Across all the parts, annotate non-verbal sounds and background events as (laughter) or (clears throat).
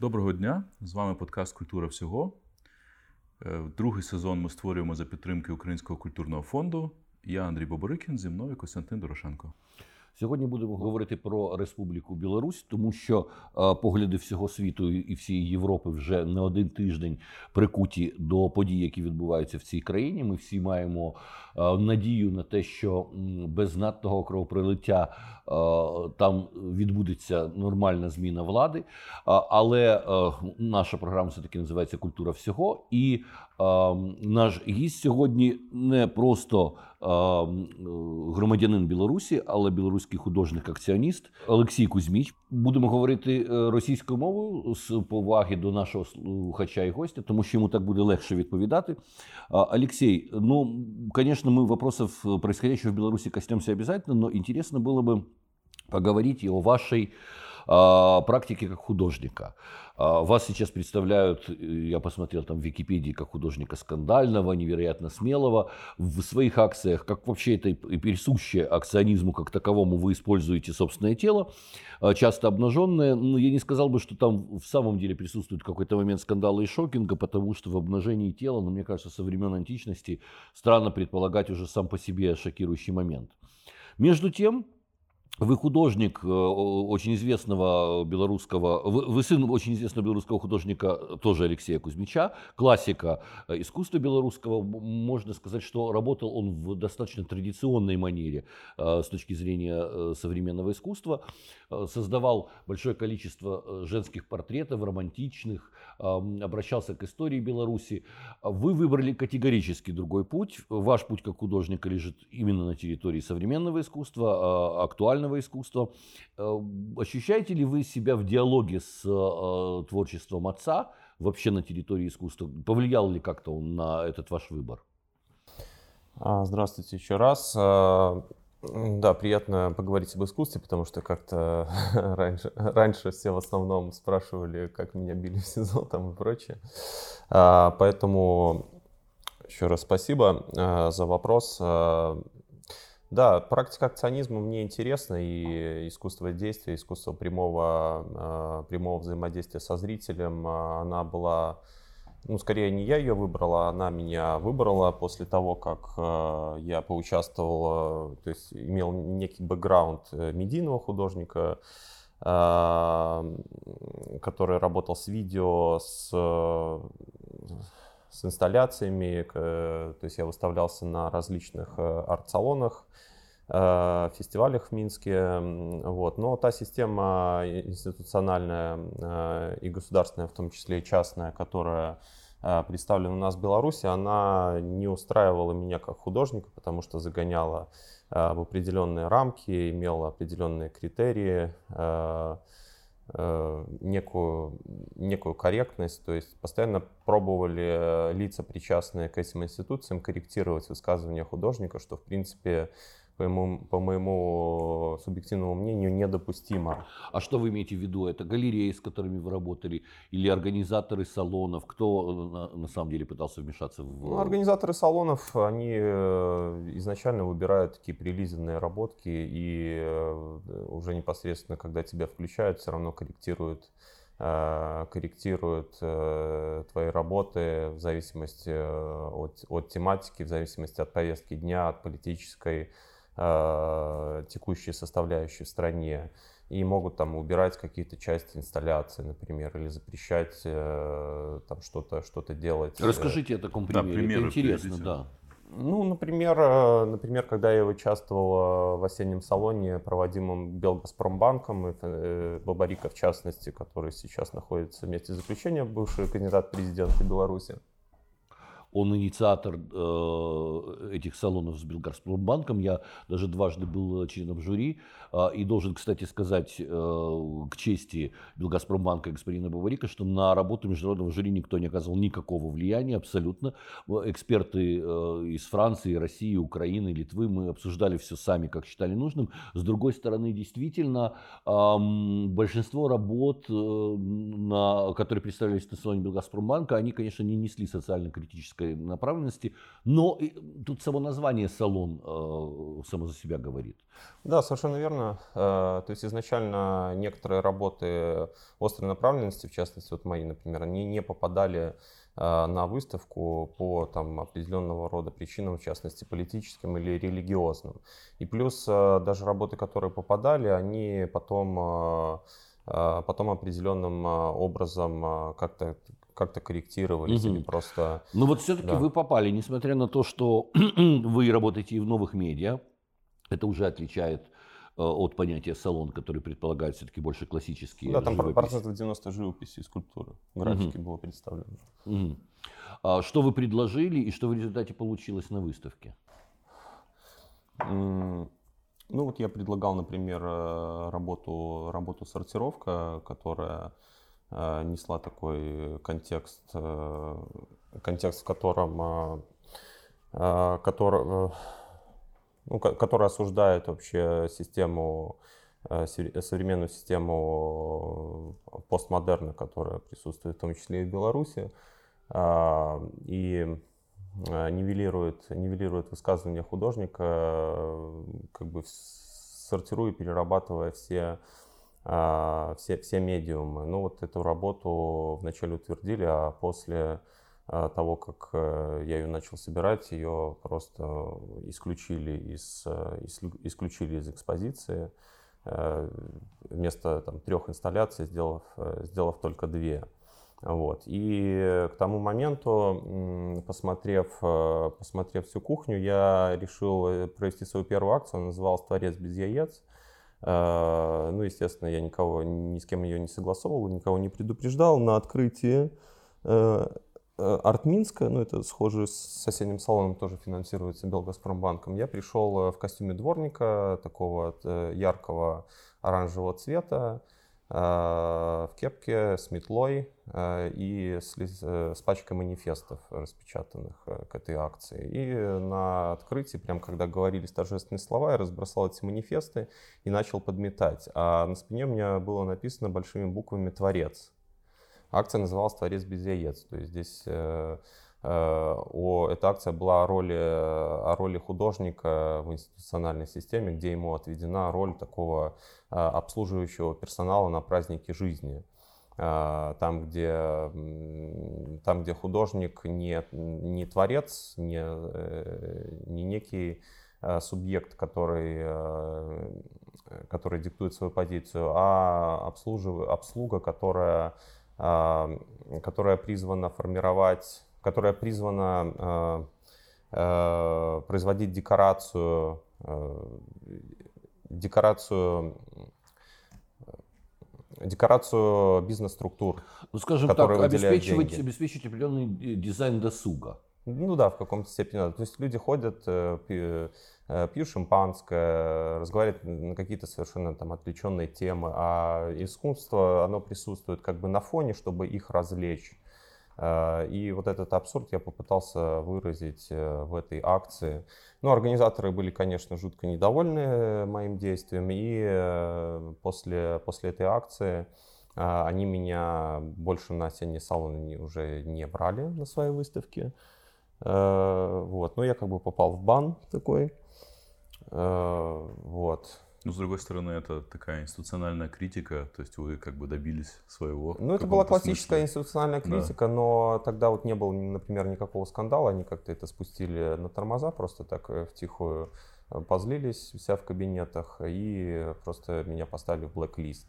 Доброго дня! З вами подкаст Культура всього. Е, другий сезон ми створюємо за підтримки Українського культурного фонду. Я Андрій Боборикін, зі мною Костянтин Дорошенко. Сьогодні будемо говорити про Республіку Білорусь, тому що е, погляди всього світу і всієї Європи вже не один тиждень прикуті до подій, які відбуваються в цій країні. Ми всі маємо е, надію на те, що без знатного кровопролиття е, там відбудеться нормальна зміна влади. Але наша програма все таки називається Культура всього. І наш гість сьогодні не просто громадянин Білорусі, але білоруський художник-акціоніст Олексій Кузьміч. Будемо говорити е, російською мовою з поваги до нашого слухача і гостя, тому що йому так буде легше відповідати. Олексій, ну, конечно, мы вопросов происходящего в Беларуси коснемся обязательно, но интересно было бы поговорить и о вашей Практике как художника. Вас сейчас представляют, я посмотрел там в Википедии, как художника скандального, невероятно смелого. В своих акциях, как вообще это и присуще акционизму как таковому, вы используете собственное тело, часто обнаженное. Но ну, я не сказал бы, что там в самом деле присутствует какой-то момент скандала и шокинга, потому что в обнажении тела, ну, мне кажется, со времен античности странно предполагать уже сам по себе шокирующий момент. Между тем, вы художник э, очень известного белорусского, вы, вы сын очень известного белорусского художника, тоже Алексея Кузьмича, классика э, искусства белорусского. Можно сказать, что работал он в достаточно традиционной манере э, с точки зрения современного искусства. Создавал большое количество женских портретов, романтичных, обращался к истории Беларуси. Вы выбрали категорически другой путь. Ваш путь как художника лежит именно на территории современного искусства, актуального искусства. Ощущаете ли вы себя в диалоге с творчеством отца вообще на территории искусства? Повлиял ли как-то он на этот ваш выбор? А, здравствуйте еще раз. А, да, приятно поговорить об искусстве, потому что как-то (laughs) раньше, раньше все в основном спрашивали, как меня били в СИЗО там и прочее. А, поэтому еще раз спасибо за вопрос. А, да, практика акционизма мне интересна, и искусство действия, искусство прямого, прямого взаимодействия со зрителем, она была ну, скорее не я ее выбрала, она меня выбрала после того, как э, я поучаствовал, то есть имел некий бэкграунд э, медийного художника, который работал с видео, с, с инсталляциями, э, то есть я выставлялся на различных э, арт-салонах, э, фестивалях в Минске. Вот. Но та система институциональная и государственная, в том числе и частная, которая представлена у нас в Беларуси, она не устраивала меня как художника, потому что загоняла в определенные рамки, имела определенные критерии, некую, некую корректность, то есть постоянно пробовали лица, причастные к этим институциям, корректировать высказывания художника, что в принципе по моему, по моему субъективному мнению, недопустимо. А что вы имеете в виду? Это галереи, с которыми вы работали, или организаторы салонов? Кто на, на самом деле пытался вмешаться в... Ну, организаторы салонов, они э, изначально выбирают такие прилизанные работки, и э, уже непосредственно, когда тебя включают, все равно корректируют э, корректируют твои работы в зависимости от, от тематики, в зависимости от повестки дня, от политической э, текущие составляющие в стране и могут там убирать какие-то части инсталляции, например, или запрещать э, там что-то что-то делать. Расскажите о таком примере, да, примеры это интересно, приведите. да. Ну, например, э, например, когда я участвовал в осеннем салоне, проводимом Белгазпромбанком, и э, Бабарика в частности, который сейчас находится в месте заключения, бывший кандидат президента Беларуси, он инициатор э, этих салонов с Белгазпромбанком. Я даже дважды был членом жюри. Э, и должен, кстати, сказать э, к чести Белгазпромбанка и господина Баварика, что на работу международного жюри никто не оказывал никакого влияния абсолютно. Эксперты э, из Франции, России, Украины, Литвы, мы обсуждали все сами, как считали нужным. С другой стороны, действительно, э, большинство работ, э, на, которые представлялись на салоне Белгазпромбанка, они, конечно, не несли социально-критическое политической направленности, но тут само название салон э, само за себя говорит. Да, совершенно верно. Э, то есть изначально некоторые работы острой направленности, в частности вот мои, например, они не попадали э, на выставку по там, определенного рода причинам, в частности политическим или религиозным. И плюс даже работы, которые попадали, они потом потом определенным образом как-то как-то корректировались угу. или просто... Ну вот все-таки да. вы попали, несмотря на то, что (clears throat) вы работаете и в новых медиа, это уже отличает э, от понятия салон, который предполагает все-таки больше классические Да, там процентов 90 живописи и скульптуры, графики угу. было представлено. Угу. А что вы предложили и что в результате получилось на выставке? Ну вот я предлагал, например, э, работу, работу сортировка, которая несла такой контекст, э, контекст, в котором, э, который, ну, который осуждает вообще систему, современную систему постмодерна, которая присутствует в том числе и в Беларуси, и нивелирует, нивелирует высказывания художника, как бы сортируя, перерабатывая все все, все медиумы. Ну вот эту работу вначале утвердили, а после а, того, как э, я ее начал собирать, ее просто исключили из, э, исключили из экспозиции. Э, вместо там, трех инсталляций сделав, сделав только две. Вот. И к тому моменту, посмотрев, посмотрев всю кухню, я решил провести свою первую акцию, она называлась «Творец без яиц». А, ну, естественно, я никого, ни с кем ее не согласовывал, никого не предупреждал. На открытии э, э, Артминска, ну это схоже с соседним салоном, тоже финансируется Белгазпромбанком, я пришел э, в костюме дворника, такого яркого оранжевого цвета, в кепке с метлой и с, с пачкой манифестов, распечатанных к этой акции. И на открытии, прям когда говорились торжественные слова, я разбросал эти манифесты и начал подметать. А на спине у меня было написано большими буквами «Творец». Акция называлась «Творец без яиц». То есть здесь о, эта акция была о роли, о роли художника в институциональной системе, где ему отведена роль такого обслуживающего персонала на празднике жизни. Там, где, там, где художник не, не творец, не, э, не некий субъект, который, который диктует свою позицию, а обслужив, обслуга, которая, которая призвана формировать которая призвана э, э, производить декорацию, э, декорацию декорацию бизнес-структур. Ну, скажем так, обеспечивать, деньги. обеспечить определенный дизайн досуга. Ну да, в каком-то степени. То есть люди ходят, пьют шампанское, разговаривают на какие-то совершенно там отвлеченные темы, а искусство, оно присутствует как бы на фоне, чтобы их развлечь. А, и вот этот абсурд я попытался выразить э, в этой акции. Ну, организаторы были, конечно, жутко недовольны моим действием. И э, после, после этой акции они меня больше на осенний салон уже не брали на свои выставки. Э, вот. Но я как бы попал в бан такой. Вот. Но, с другой стороны, это такая институциональная критика, то есть вы как бы добились своего. Ну, это была классическая смысле. институциональная критика, да. но тогда вот не было, например, никакого скандала, они как-то это спустили на тормоза, просто так э, втихую э, позлились вся в кабинетах и просто меня поставили в блэк-лист.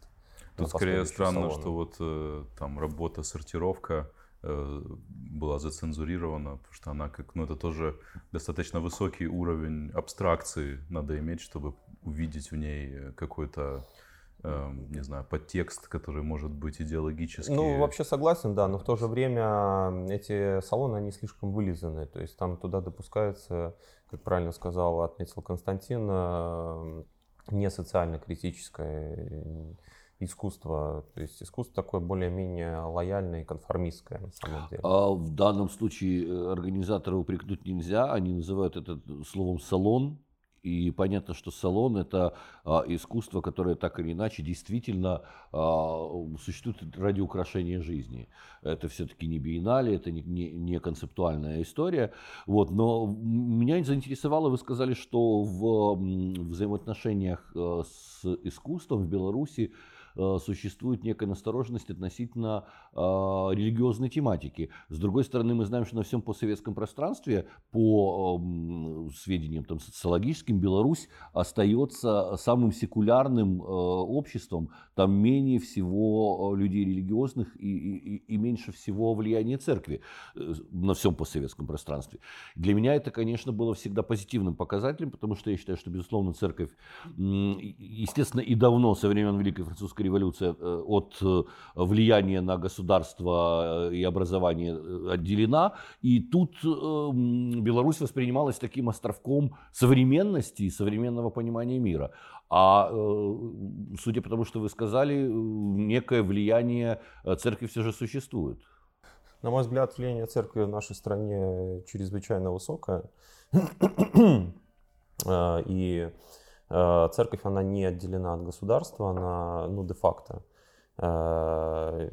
Тут скорее странно, салона. что вот э, там работа, сортировка была зацензурирована, потому что она как, ну это тоже достаточно высокий уровень абстракции надо иметь, чтобы увидеть в ней э, какой-то э, не знаю, подтекст, который может быть идеологический. Ну, вообще согласен, да, но в то же время эти салоны, они слишком вылизаны, то есть там туда допускается, как правильно сказал, отметил Константин, э, не социально-критическое искусство, то есть искусство такое более-менее лояльное и конформистское на самом деле. А в данном случае организаторы упрекнуть нельзя, они называют это словом салон, И понятно, что салон это а, искусство, которое так или иначе действительно а, существует ради украшения жизни. Это все-таки не биеннале, это не, концептуальная история. Вот, но меня заинтересовало, вы сказали, что в взаимоотношениях э, с искусством в Беларуси существует некая настороженность относительно э, религиозной тематики. С другой стороны, мы знаем, что на всем постсоветском пространстве, по сведениям там, социологическим, Беларусь остается самым секулярным э, обществом. Там менее всего людей религиозных и, и, и меньше всего влияния церкви на всем постсоветском пространстве. Для меня это, конечно, было всегда позитивным показателем, потому что я считаю, что, безусловно, церковь, естественно, и давно, со времен Великой Французской революция э, от э, влияния на государство э, и образование отделена. И тут Беларусь воспринималась таким островком современности и современного понимания мира. А судя по тому, что вы сказали, некое влияние церкви все же существует. На мой взгляд, влияние церкви в нашей стране чрезвычайно высокое. (clears throat) И церковь, она не отделена от государства, она, ну, де-факто. Э,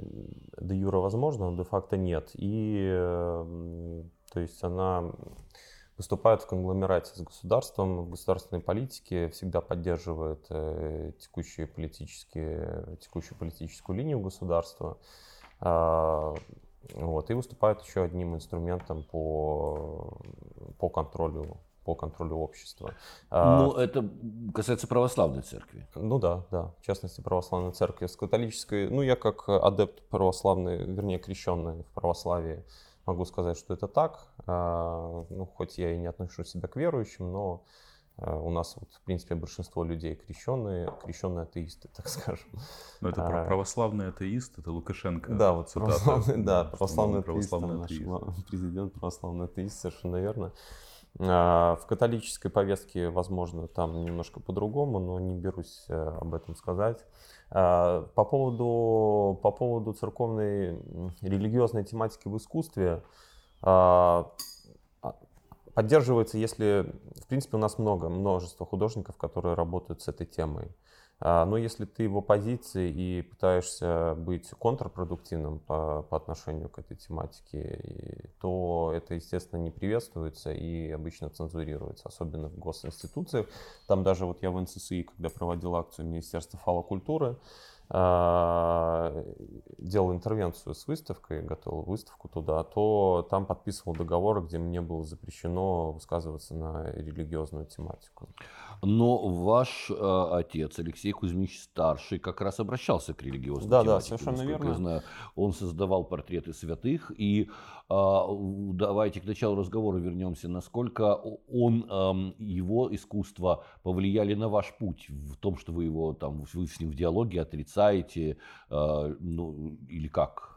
де юра возможно, но де-факто нет. И, то есть, она выступает в конгломерате с государством, в государственной политике, всегда поддерживает э, текущие политические, текущую политическую линию государства. Вот, и выступает еще одним инструментом по, по контролю по контролю общества. А, ну, это касается православной церкви. Ну да, да, в частности православной церкви. С католической, ну я как адепт православной, вернее крещенный в православии, могу сказать, что это так. А, ну, хоть я и не отношу себя к верующим, но а, у нас, вот, в принципе, большинство людей крещенные, крещенные атеисты, (laughs) так скажем. Но это а, православный атеист, это Лукашенко. Да, вот православный, да, православный, православный атеист, наш (laughs) президент православный атеист, совершенно верно. А, в католической повестке, возможно, там немножко по-другому, но не берусь э, об этом сказать. А, по поводу, по поводу церковной религиозной тематики в искусстве, а, поддерживается, если, в принципе, у нас много, множество художников, которые работают с этой темой. А, но если ты в оппозиции и пытаешься быть контрпродуктивным по, по отношению к этой тематике, то это, естественно, не приветствуется и обычно цензурируется, особенно в госинституциях. Там даже вот я в НССИ, когда проводил акцию Министерства фалокультуры, а, делал интервенцию с выставкой, готовил выставку туда, то там подписывал договоры, где мне было запрещено высказываться на религиозную тематику. Но ваш э, отец Алексей Кузьмич старший как раз обращался к религиозной да, тематике. Да, совершенно верно. Я знаю. Он создавал портреты святых. И э, давайте к началу разговора вернемся. Насколько он, его искусство повлияли на ваш путь в том, что вы его там, вы с ним в диалоге отрицаете, э, ну или как?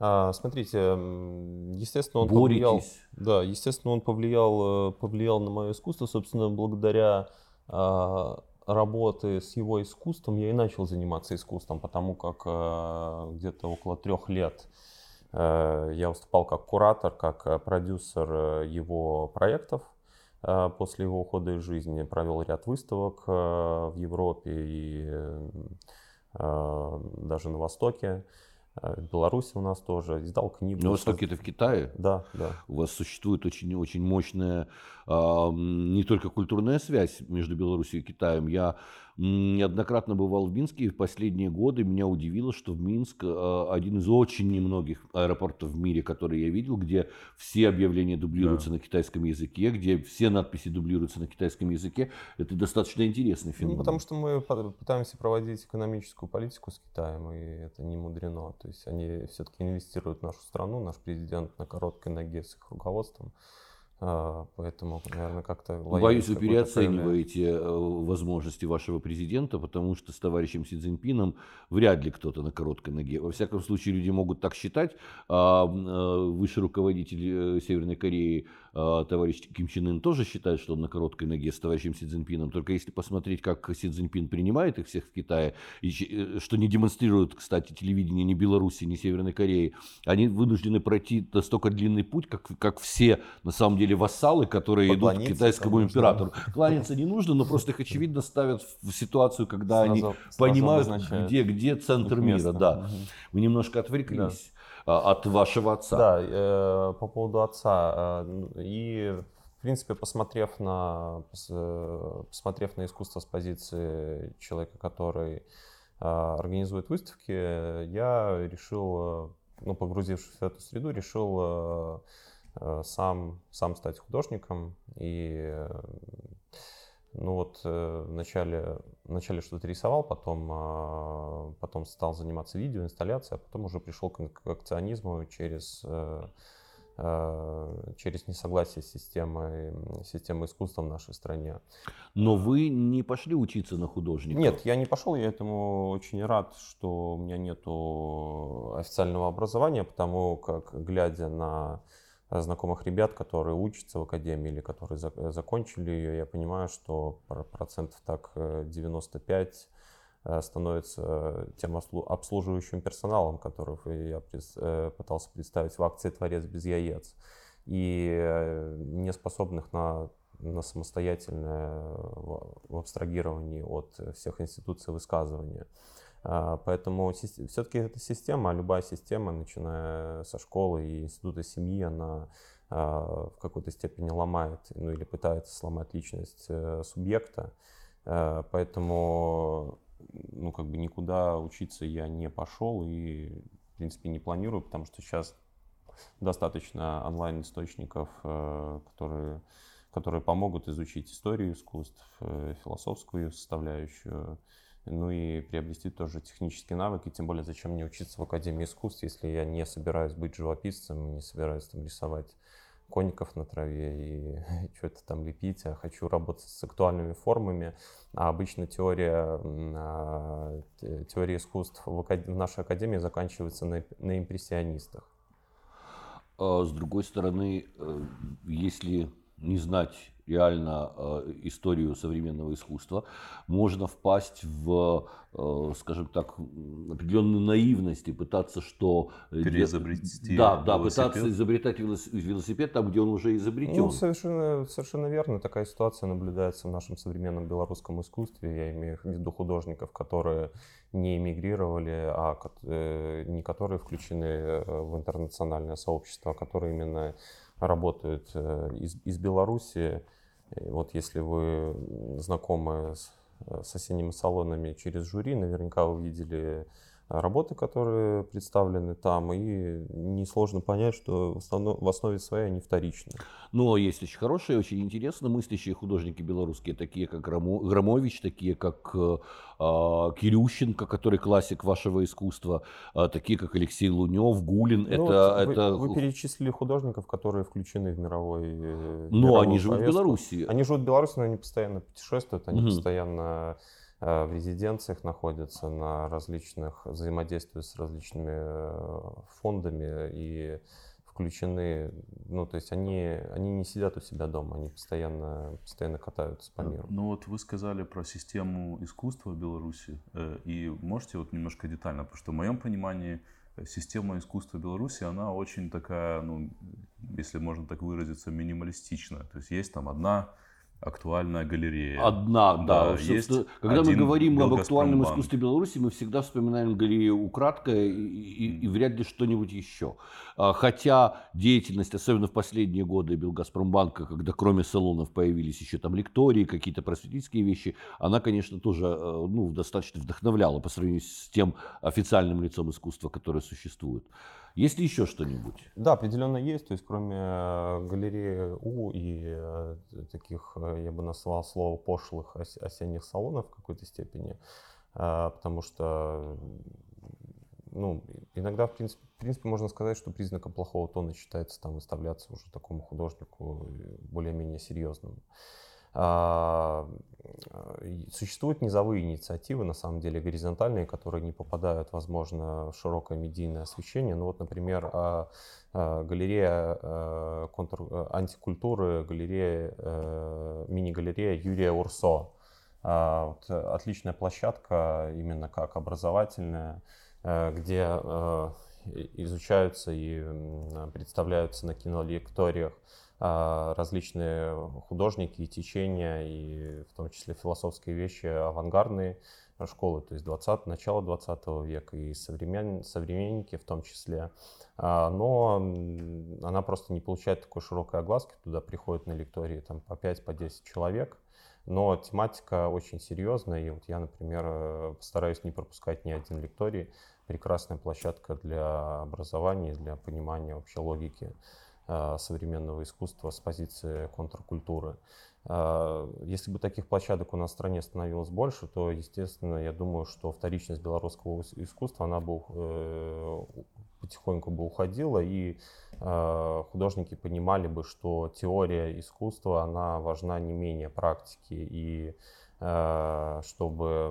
А, смотрите, естественно, он Боретесь. повлиял. Да, естественно, он повлиял, э, повлиял на мое искусство, собственно, благодаря а, работы с его искусством я и начал заниматься искусством, потому как э, где-то около трех лет я выступал как куратор, как продюсер его проектов. После его ухода из жизни провел ряд выставок в Европе и даже на Востоке. Э, в Беларуси у нас тоже издал книгу. На Востоке это в Китае? Да, да. У вас существует очень, очень мощная э, не только культурная связь между Беларусью и Китаем. Я неоднократно бывал в Минске, и в последние годы меня удивило, что в Минск э, один из очень немногих аэропортов в мире, которые я видел, где все объявления дублируются да. на китайском языке, где все надписи дублируются на китайском языке. Это достаточно интересный феномен. Ну, потому что мы пытаемся проводить экономическую политику с Китаем, и это не мудрено. То есть они все-таки инвестируют в нашу страну, наш президент на короткой ноге с их руководством. А, поэтому, наверное, как-то... Боюсь, вы переоцениваете э, возможности вашего президента, потому что с товарищем Си Цзиньпином вряд ли кто-то на короткой ноге. Во всяком случае, люди могут так считать. А э, высший руководитель э, Северной Кореи, товарищ Ким Чен Ын, тоже считает, что он на короткой ноге с товарищем Си Цзиньпином. Только если посмотреть, как Си Цзиньпин принимает их всех в Китае, и что не демонстрирует, кстати, телевидение ни Беларуси, ни Северной Кореи, они вынуждены пройти настолько длинный путь, как, как все, на самом деле, вассалы, которые идут к китайскому императору. Кланяться не нужно, но просто их очевидно ставят в ситуацию, когда сразу, они сразу понимают, где, где центр мира. Да. Угу. Вы немножко отвлеклись да. От вашего отца. Да, э, по поводу отца. Э, и в принципе, посмотрев на, э, посмотрев на искусство с позиции человека, который организует выставки, я решил, ну, погрузившись в эту среду, решил э, э, сам, сам стать художником. И ну вот вначале, вначале что-то рисовал, потом, а, потом стал заниматься видеоинсталляцией, а потом уже пришел к акционизму через Э, через несогласие с системой, системой искусства в нашей стране. Но вы не пошли учиться на художника? Нет, я не пошел, я этому очень рад, что у меня нет официального образования, потому как, глядя на знакомых ребят, которые учатся в академии или которые закончили ее, я понимаю, что процентов так 95 Э, становится тем обслуживающим персоналом, которых я э, пытался представить в акции «Творец без яиц», и э, не способных на, на самостоятельное в абстрагировании от всех институций высказывания. А, поэтому все-таки эта система, любая система, начиная со школы и института семьи, она а, в какой-то степени ломает, ну или пытается сломать личность субъекта. Поэтому ну, как бы никуда учиться я не пошел и, в принципе, не планирую, потому что сейчас достаточно онлайн-источников, э, которые, которые помогут изучить историю искусств, э, философскую составляющую, ну и приобрести тоже технические навыки, тем более зачем мне учиться в Академии искусств, если я не собираюсь быть живописцем, не собираюсь там рисовать коников на траве и (laughs) что-то там лепить, а хочу работать с актуальными формами. А обычно теория, а, теория искусств в, нашей академии заканчивается на, на импрессионистах. А с другой стороны, э, если не знать реально э, историю современного искусства, можно впасть в, э, скажем так, определенную наивность и пытаться что... Э, Переизобрести Да, да, велосипед. пытаться изобретать велосипед там, где он уже изобретен. Ну, совершенно, совершенно верно. Такая ситуация наблюдается в нашем современном белорусском искусстве. Я имею в виду художников, которые не эмигрировали, а не которые включены в интернациональное сообщество, а которые именно работают из, из Беларуси и вот если вы знакомы с, э, с осенними салонами через жюри, наверняка вы видели работы, которые представлены там, и несложно понять, что в, основном, в основе своей они вторичны. Но есть очень хорошие, очень интересно мыслящие художники белорусские, такие как Громович, такие как э, а, Кирющенко, который классик вашего искусства, э, такие как Алексей Лунев, Гулин. Ну, это, вы, это... вы перечислили художников, которые включены в мировой э, Но они живут повестку. в Беларуси. Они живут в Беларуси, но они постоянно путешествуют, они угу. постоянно в резиденциях находятся, на различных, взаимодействуют с различными э, фондами и включены, ну, то есть они, они не сидят у себя дома, они постоянно, постоянно катаются по миру. Ну вот вы сказали про систему искусства в Беларуси, э, и можете вот немножко детально, потому что в моем понимании система искусства Беларуси, она очень такая, ну, если можно так выразиться, минималистичная. То есть есть там одна актуальная галерея. Одна, да. да есть когда мы говорим об актуальном искусстве Беларуси, мы всегда вспоминаем галерею украдко и, и, и вряд ли что-нибудь еще. А, хотя деятельность, особенно в последние годы Белгазпромбанка, когда кроме салонов появились еще там лектории, какие-то просветительские вещи, она, конечно, тоже э, ну, достаточно вдохновляла по сравнению с тем официальным лицом искусства, которое существует. Есть ли еще что-нибудь? Да, определенно есть. То есть кроме э, галереи У и э, таких, э, я бы назвал слово пошлых осенних салонов в какой-то степени, потому что ну, иногда, в принципе, в принципе, можно сказать, что признаком плохого тона считается там выставляться уже такому художнику более-менее серьезному. А, существуют низовые инициативы, на самом деле горизонтальные, которые не попадают, возможно, в широкое медийное освещение. Ну вот, например, а, а, галерея контур, антикультуры, галерея, мини-галерея Юрия Урсо. Вот, отличная площадка именно как образовательная, где изучаются и представляются на кинолекториях различные художники и течения, и в том числе философские вещи авангардные школы, то есть 20, начало 20 века и современ, современники в том числе. А, но она просто не получает такой широкой огласки, туда приходят на лектории там, по 5-10 по человек, но тематика очень серьезная, и вот я, например, э, постараюсь не пропускать ни один лекторий. Прекрасная площадка для образования, для понимания вообще логики современного искусства с позиции контркультуры. Э, если бы таких площадок у нас в стране становилось больше, то, естественно, я думаю, что вторичность белорусского искусства, она бы потихоньку бы уходила, и э, художники понимали бы, что теория искусства, она важна не менее практики, и э, чтобы,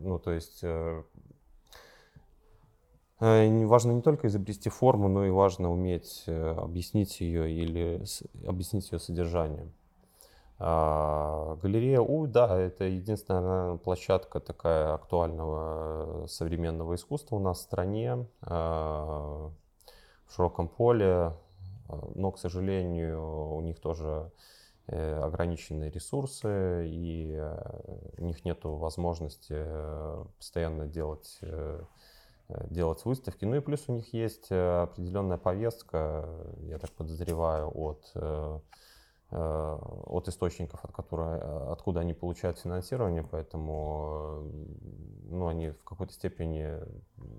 ну, то есть, э, э важно не только изобрести форму, но и важно уметь э, объяснить ее или объяснить ее содержание. А, галерея У, да, это единственная площадка такая актуального современного искусства у нас в стране, в широком поле, но, к сожалению, у них тоже э, ограниченные ресурсы, и э, у них нет возможности э, постоянно делать, делать выставки. Ну и плюс у них есть определенная повестка, я так подозреваю, от Э, от источников, от которой, э, откуда они получают финансирование, поэтому ну, они в какой-то степени,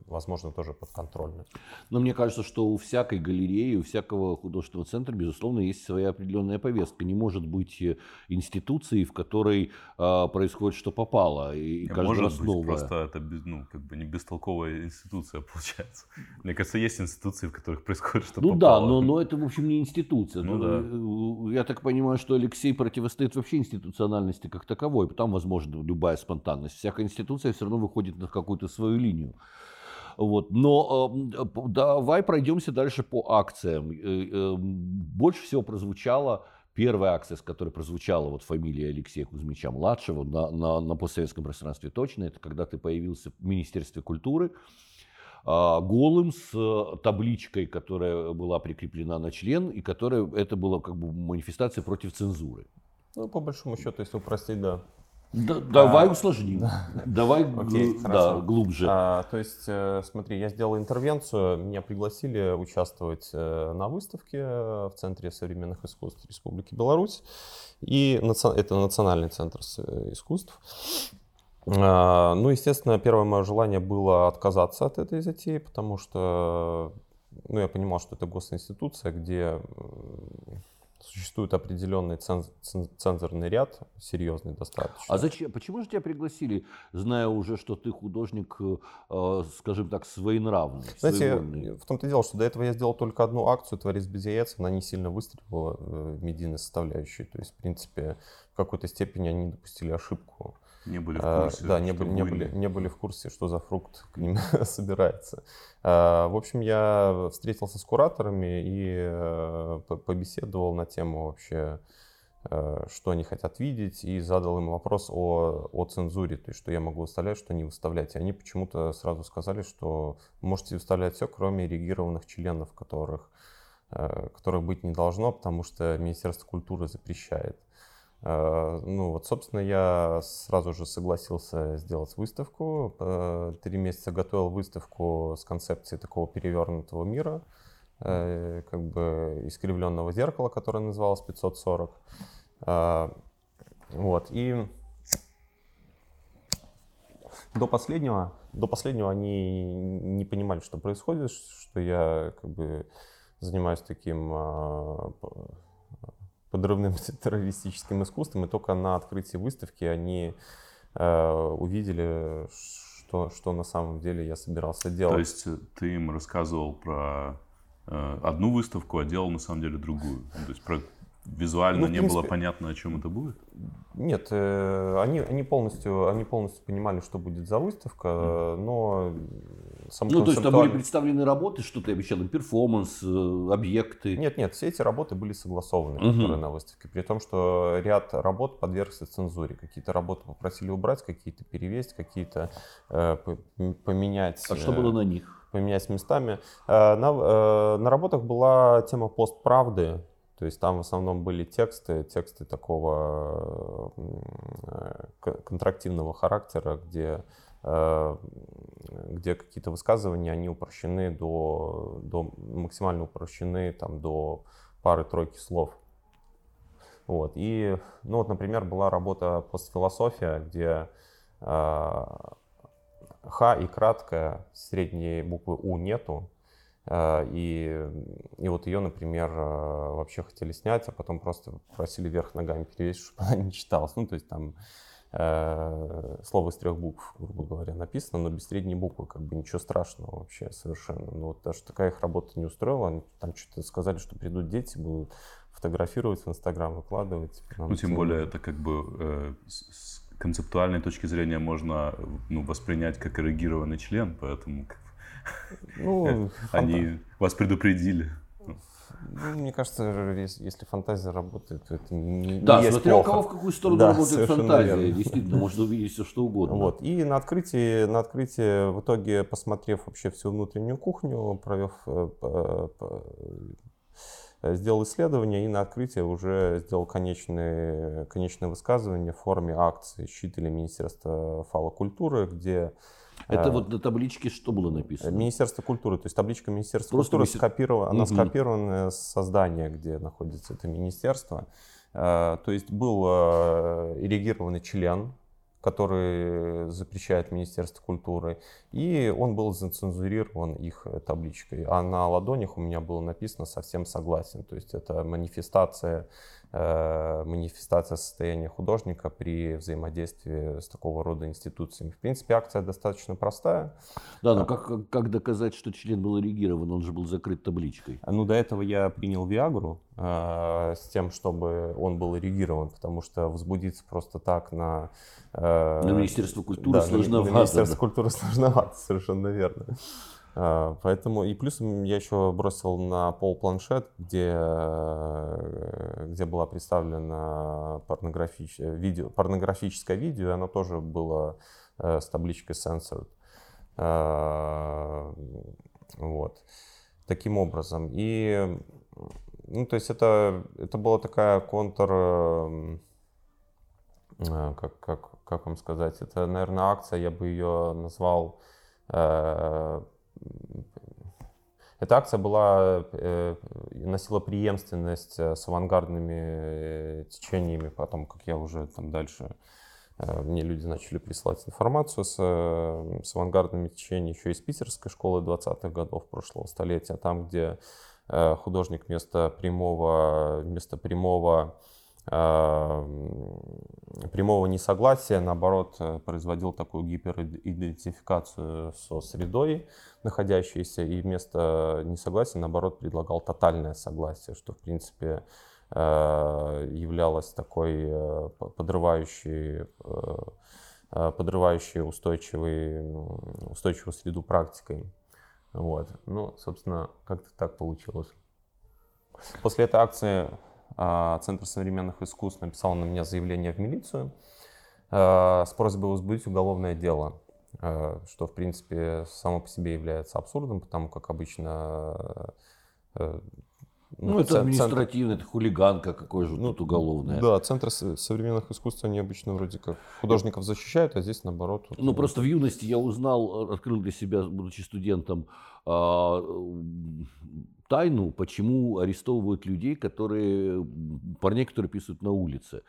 возможно, тоже подконтрольны. Но мне кажется, что у всякой галереи, у всякого художественного центра, безусловно, есть своя определенная повестка. Не может быть э, институции, в которой а, происходит что попало, и каждый может раз быть, новое. Просто это ну, как бы не бестолковая институция (laughs) получается. Мне кажется, есть институции, в которых происходит что ну, попало. Ну да, но, но это, в общем, не институция. Ну, да. Я так понимаю, что Алексей противостоит вообще институциональности как таковой, там возможна любая спонтанность. Всякая институция все равно выходит на какую-то свою линию. Вот. Но э, давай пройдемся дальше по акциям. Э, э, больше всего прозвучала первая акция, с которой прозвучала вот фамилия Алексея Кузьмича-младшего на, на, на постсоветском пространстве точно, это когда ты появился в Министерстве культуры, голым с э, табличкой, которая была прикреплена на член, и которая это была как бы манифестация против цензуры. Ну, по большому счету, если упростить, да. Да, давай а, усложним. Да. Давай Окей, гл- да, глубже. А, то есть, э, смотри, я сделал интервенцию, меня пригласили участвовать э, на выставке в Центре современных искусств Республики Беларусь. И это Национальный центр искусств. А, ну, естественно, первое мое желание было отказаться от этой затеи, потому что ну, я понимал, что это госинституция, где существует определенный ценз, цензорный ряд, серьезный достаточно. А зачем? Почему же тебя пригласили, зная уже, что ты художник, э, скажем так, своенравный? Знаете, своевольный? в том-то дело, что до этого я сделал только одну акцию «Творец без яиц», она не сильно выстрелила в медийной составляющей. То есть, в принципе, в какой-то степени они допустили ошибку. Не были в а, курсе. Да, не были, не, были, не были в курсе, что за фрукт к ним (laughs) собирается. А, в общем, я встретился с кураторами и а, побеседовал на тему вообще, а, что они хотят видеть, и задал им вопрос о, о цензуре, то есть что я могу выставлять, что не выставлять. И они почему-то сразу сказали, что можете выставлять все, кроме регированных членов, которых, а, которых быть не должно, потому что Министерство культуры запрещает. Э, ну вот, собственно, я сразу же согласился сделать выставку. Э, три месяца готовил выставку с концепцией такого перевернутого мира, э, как бы искривленного зеркала, которое называлось 540. Вот, и до последнего, до последнего они не понимали, что происходит, что я как бы занимаюсь таким подрывным (laughs) террористическим искусством, и только на открытии выставки они э, увидели, что, что на самом деле я собирался делать. То есть э, ты им рассказывал про э, одну выставку, а делал на самом деле другую. То есть про визуально ну, не принципе, было понятно, о чем это будет? Нет, э, они, они, полностью, они полностью понимали, что будет за выставка, mm. но сам Ну, то есть там были представлены работы, что ты обещал, перформанс, э, объекты? Нет, нет, все эти работы были согласованы, угу. которые на выставке, при том, что ряд работ подвергся цензуре. Какие-то работы попросили убрать, какие-то перевесить, какие-то э, поменять. А что было на них? поменять местами. На, на работах была тема постправды, то есть там в основном были тексты, тексты такого контрактивного характера, где Э, где какие-то высказывания, они упрощены до, до максимально упрощены там, до пары-тройки слов. Вот. И, ну вот, например, была работа постфилософия, где э, Х и краткая средней буквы У нету. Э, и, и вот ее, например, э, вообще хотели снять, а потом просто просили вверх ногами перевесить, чтобы (laughs) она не читалась. Ну, то есть там Э, слово из трех букв, грубо говоря, написано, но без средней буквы, как бы ничего страшного вообще совершенно. Но вот даже такая их работа не устроила, они там что-то сказали, что придут дети, будут фотографировать в Инстаграм, выкладывать. Ну, тем более, это как бы э, с концептуальной точки зрения можно ну, воспринять как эрегированный член, поэтому ну, (laughs) они вас предупредили. Ну, мне кажется, если фантазия работает, то это не, да, не смотря у кого в какую сторону да, работает фантазия. Верно. Действительно, можно увидеть все, что угодно. Вот. И на открытии, на открытии, в итоге, посмотрев вообще всю внутреннюю кухню, провев, э, э, сделал исследование и на открытии уже сделал конечное, конечное высказывание в форме акции «Щит» или Министерства фалокультуры, где это а, вот на табличке что было написано? Министерство культуры. То есть табличка Министерства Просто культуры министер... скопирована, угу. она скопирована с создания, где находится это министерство. А, то есть был а, эрегированный член, который запрещает Министерство культуры, и он был зацензурирован их табличкой. А на ладонях у меня было написано «совсем согласен». То есть это манифестация манифестация состояния художника при взаимодействии с такого рода институциями. В принципе, акция достаточно простая. Да, но как, как доказать, что член был эрегирован? Он же был закрыт табличкой. Ну, до этого я принял Виагру э, с тем, чтобы он был эрегирован, потому что возбудиться просто так на... Э, на Министерство культуры да, сложновато. На Министерство да. культуры сложновато, совершенно верно. А, поэтому и плюсом я еще бросил на пол планшет, где, э, где была представлена порнографич... видео, порнографическое видео, и оно тоже было э, с табличкой censored. А, вот. Таким образом. И, ну, то есть это, это была такая контр, э, как, как, как вам сказать, это, наверное, акция, я бы ее назвал эта акция была, э, носила преемственность э, с авангардными э, течениями, потом, как я уже там дальше, мне люди начали присылать информацию с, с авангардными течениями еще из питерской школы 20-х годов прошлого столетия, там, где художник вместо прямого, вместо прямого прямого несогласия, наоборот, э, производил такую гиперидентификацию со средой находящейся, и вместо несогласия, наоборот, предлагал тотальное согласие, что, в принципе, э, являлось такой э, подрывающей, подрывающей устойчивый, устойчивую среду практикой. Вот. Ну, собственно, как-то так получилось. После этой акции Центр современных искусств написал на меня заявление в милицию а, с просьбой возбудить уголовное дело, а, что, в принципе, само по себе является абсурдом, потому как обычно ну, это административное, это хулиганка, какой же ну, тут уголовное. Да, Центр современных искусств, они обычно вроде как художников защищают, а здесь наоборот. Вот, ну, просто в юности я узнал, открыл для себя, будучи студентом, тайну, почему арестовывают людей, которые, парней, которые писают на улице.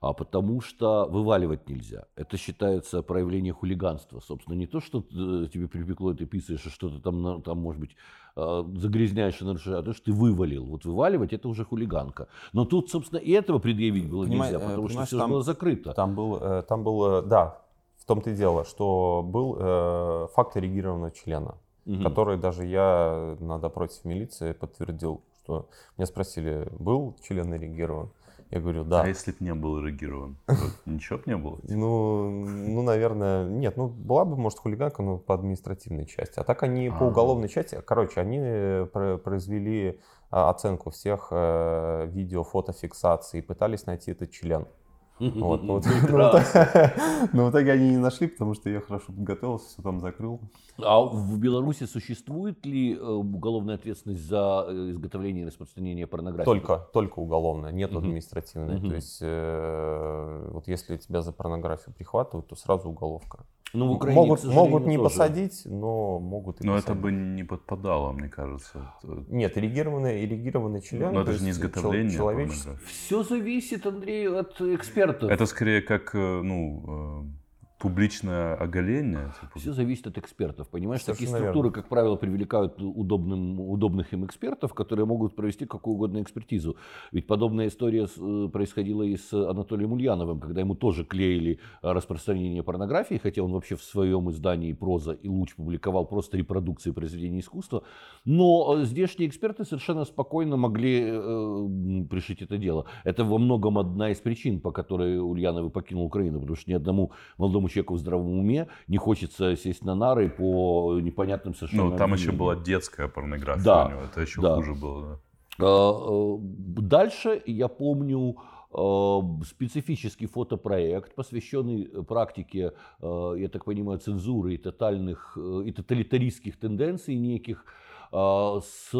А потому что вываливать нельзя. Это считается проявление хулиганства. Собственно, не то, что э, тебе припекло, и ты писаешь, и что-то там, там, может быть, э, загрязняешь и нарушаешь, а то, что ты вывалил. Вот вываливать это уже хулиганка. Но тут, собственно, и этого предъявить было нельзя, э, потому что все там, было закрыто. Там был, там был, да, в том-то и дело, что был э, факт эрегированного члена угу. который даже я на допросе в милиции подтвердил, что меня спросили, был член эрегирован? Я говорю, да. А если бы не был эрегирован, (laughs) ничего бы не было? Ну, ну, наверное, нет. Ну, была бы, может, хулиганка, но по административной части. А так они по уголовной части, короче, они э, произвели а, оценку всех э, видео, фотофиксаций пытались найти этот член. Вот, но, (laughs) но в итоге они не нашли, потому что я хорошо подготовился, все там закрыл. А в Беларуси существует ли э, уголовная ответственность за э, изготовление и распространение порнографии? Только, только уголовная, нет административной. То есть, э, вот если тебя за порнографию прихватывают, то сразу уголовка. Ну, в Украине, могут, могут не тоже. посадить, но могут и Но посадить. это бы не подпадало, мне кажется. Нет, ирригированный, ирригированный член. Но это же не изготовление. Человечество. Все зависит, Андрей, от экспертов. Это скорее как, э, ну, э, публичное оголение. Типа. Все зависит от экспертов. Понимаешь, Совершенно такие структуры, верно. как правило, привлекают удобным, удобных им экспертов, которые могут провести какую угодно экспертизу. Ведь подобная история э, происходила и с Анатолием Ульяновым, когда ему тоже клеили распространение порнографии, хотя он вообще в своем издании «Проза» и «Луч» публиковал просто репродукции произведений искусства. Но э, здешние эксперты совершенно спокойно могли э, пришить это дело. Это во многом одна из причин, по которой Ульяновый покинул Украину, потому что ни одному молодому человеку в здравом уме не хочется сесть на нары по непонятным совершенно... Ну, там еще была детская порнография да, у него, это еще да. хуже было. Да. А, э, дальше я помню э, специфический фотопроект, посвященный практике, э, я так понимаю, цензуры и тотальных и тоталитаристских тенденций неких с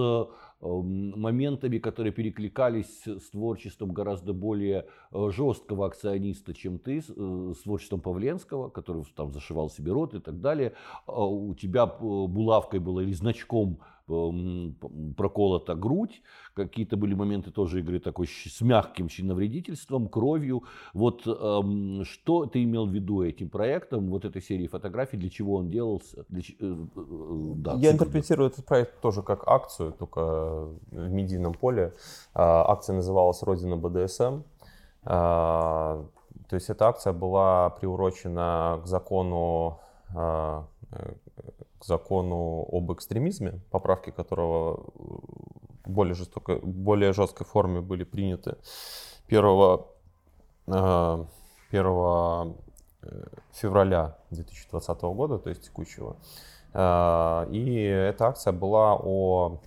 моментами, которые перекликались с творчеством гораздо более э, жесткого акциониста, чем ты, э, с творчеством Павленского, который там зашивал себе рот и так далее. А у тебя э, булавкой было или значком проколота грудь, какие-то были моменты тоже игры такой с мягким членовредительством, кровью. Вот эм, что ты имел в виду этим проектом, вот этой серии фотографий, для чего он делался? Для, э, э, да, Я интерпретирую этот проект тоже как акцию, только в медийном поле. Акция называлась «Родина БДСМ». То есть эта акция была приурочена к закону закону об экстремизме, поправки которого в более, жестокой, более жесткой форме были приняты 1, 1 э, февраля 2020 года, то есть текущего. Э, и эта акция была о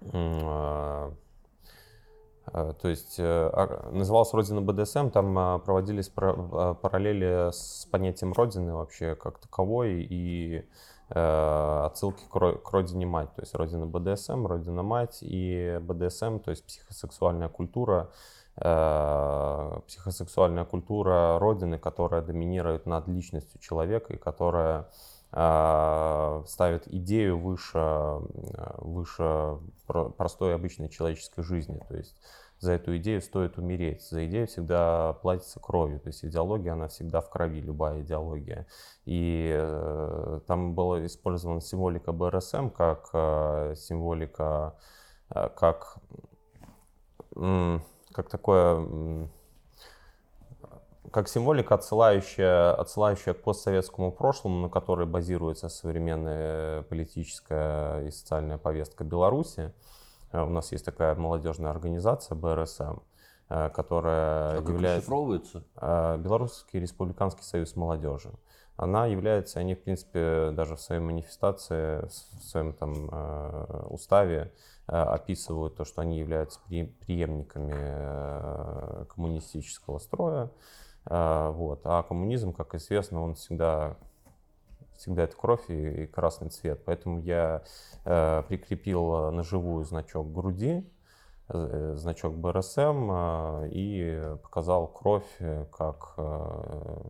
э, то есть называлась Родина БДСМ, там проводились параллели с понятием Родины вообще как таковой и Э, отсылки к родине мать, то есть родина БДСМ, родина мать и БДСМ, то есть психосексуальная культура, э, психосексуальная культура родины, которая доминирует над личностью человека и которая э, ставит идею выше, выше простой обычной человеческой жизни, то есть за эту идею стоит умереть. За идею всегда платится кровью. То есть идеология, она всегда в крови, любая идеология. И э, там была использована символика БРСМ как э, символика, э, как, э, как такое... как символика, отсылающая, отсылающая к постсоветскому прошлому, на которой базируется современная политическая и социальная повестка Беларуси. Э, у нас есть такая молодежная организация БРСМ, э, которая а является... Э, Белорусский республиканский союз молодежи. Она является, они, в принципе, даже в своей манифестации, в своем там уставе описывают то, что они являются преемниками коммунистического строя. Вот. А коммунизм, как известно, он всегда всегда это кровь и, и красный цвет. Поэтому я э, прикрепил на живую значок груди, э, значок БРСМ э, и показал кровь э, как, э,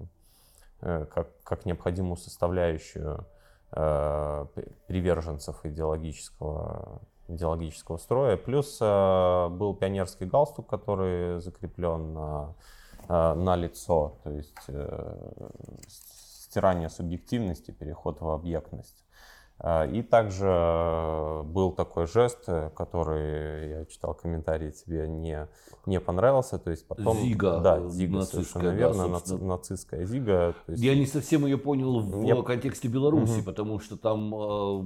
э, как, как необходимую составляющую э, приверженцев идеологического идеологического строя. Плюс э, был пионерский галстук, который закреплен на, э, на лицо. То есть э, стирание субъективности, переход в объектность. А, и также э, был такой жест, э, который я читал комментарии, тебе не, не понравился. То есть потом, Зига. Да, Зига, совершенно верно, наци, нацистская Зига. есть... Я не совсем ее понял в я... контексте Беларуси, угу. потому что там э,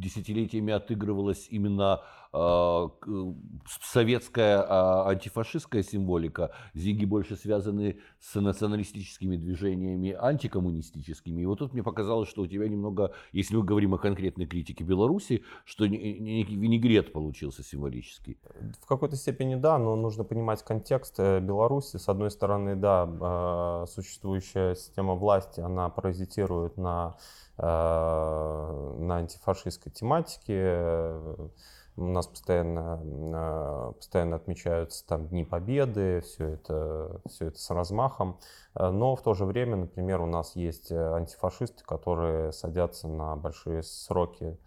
десятилетиями отыгрывалась именно советская антифашистская символика, Зиги больше связаны с националистическими движениями, антикоммунистическими. И вот тут мне показалось, что у тебя немного, если мы говорим о конкретной критике Беларуси, что винегрет получился символический. В какой-то степени да, но нужно понимать контекст э, Беларуси. С одной стороны, да, а, существующая система власти, она паразитирует на, а, на антифашистской тематике. У нас постоянно, а, постоянно отмечаются там Дни Победы, все это, все это с размахом. Но в то же время, например, у нас есть антифашисты, которые садятся на большие сроки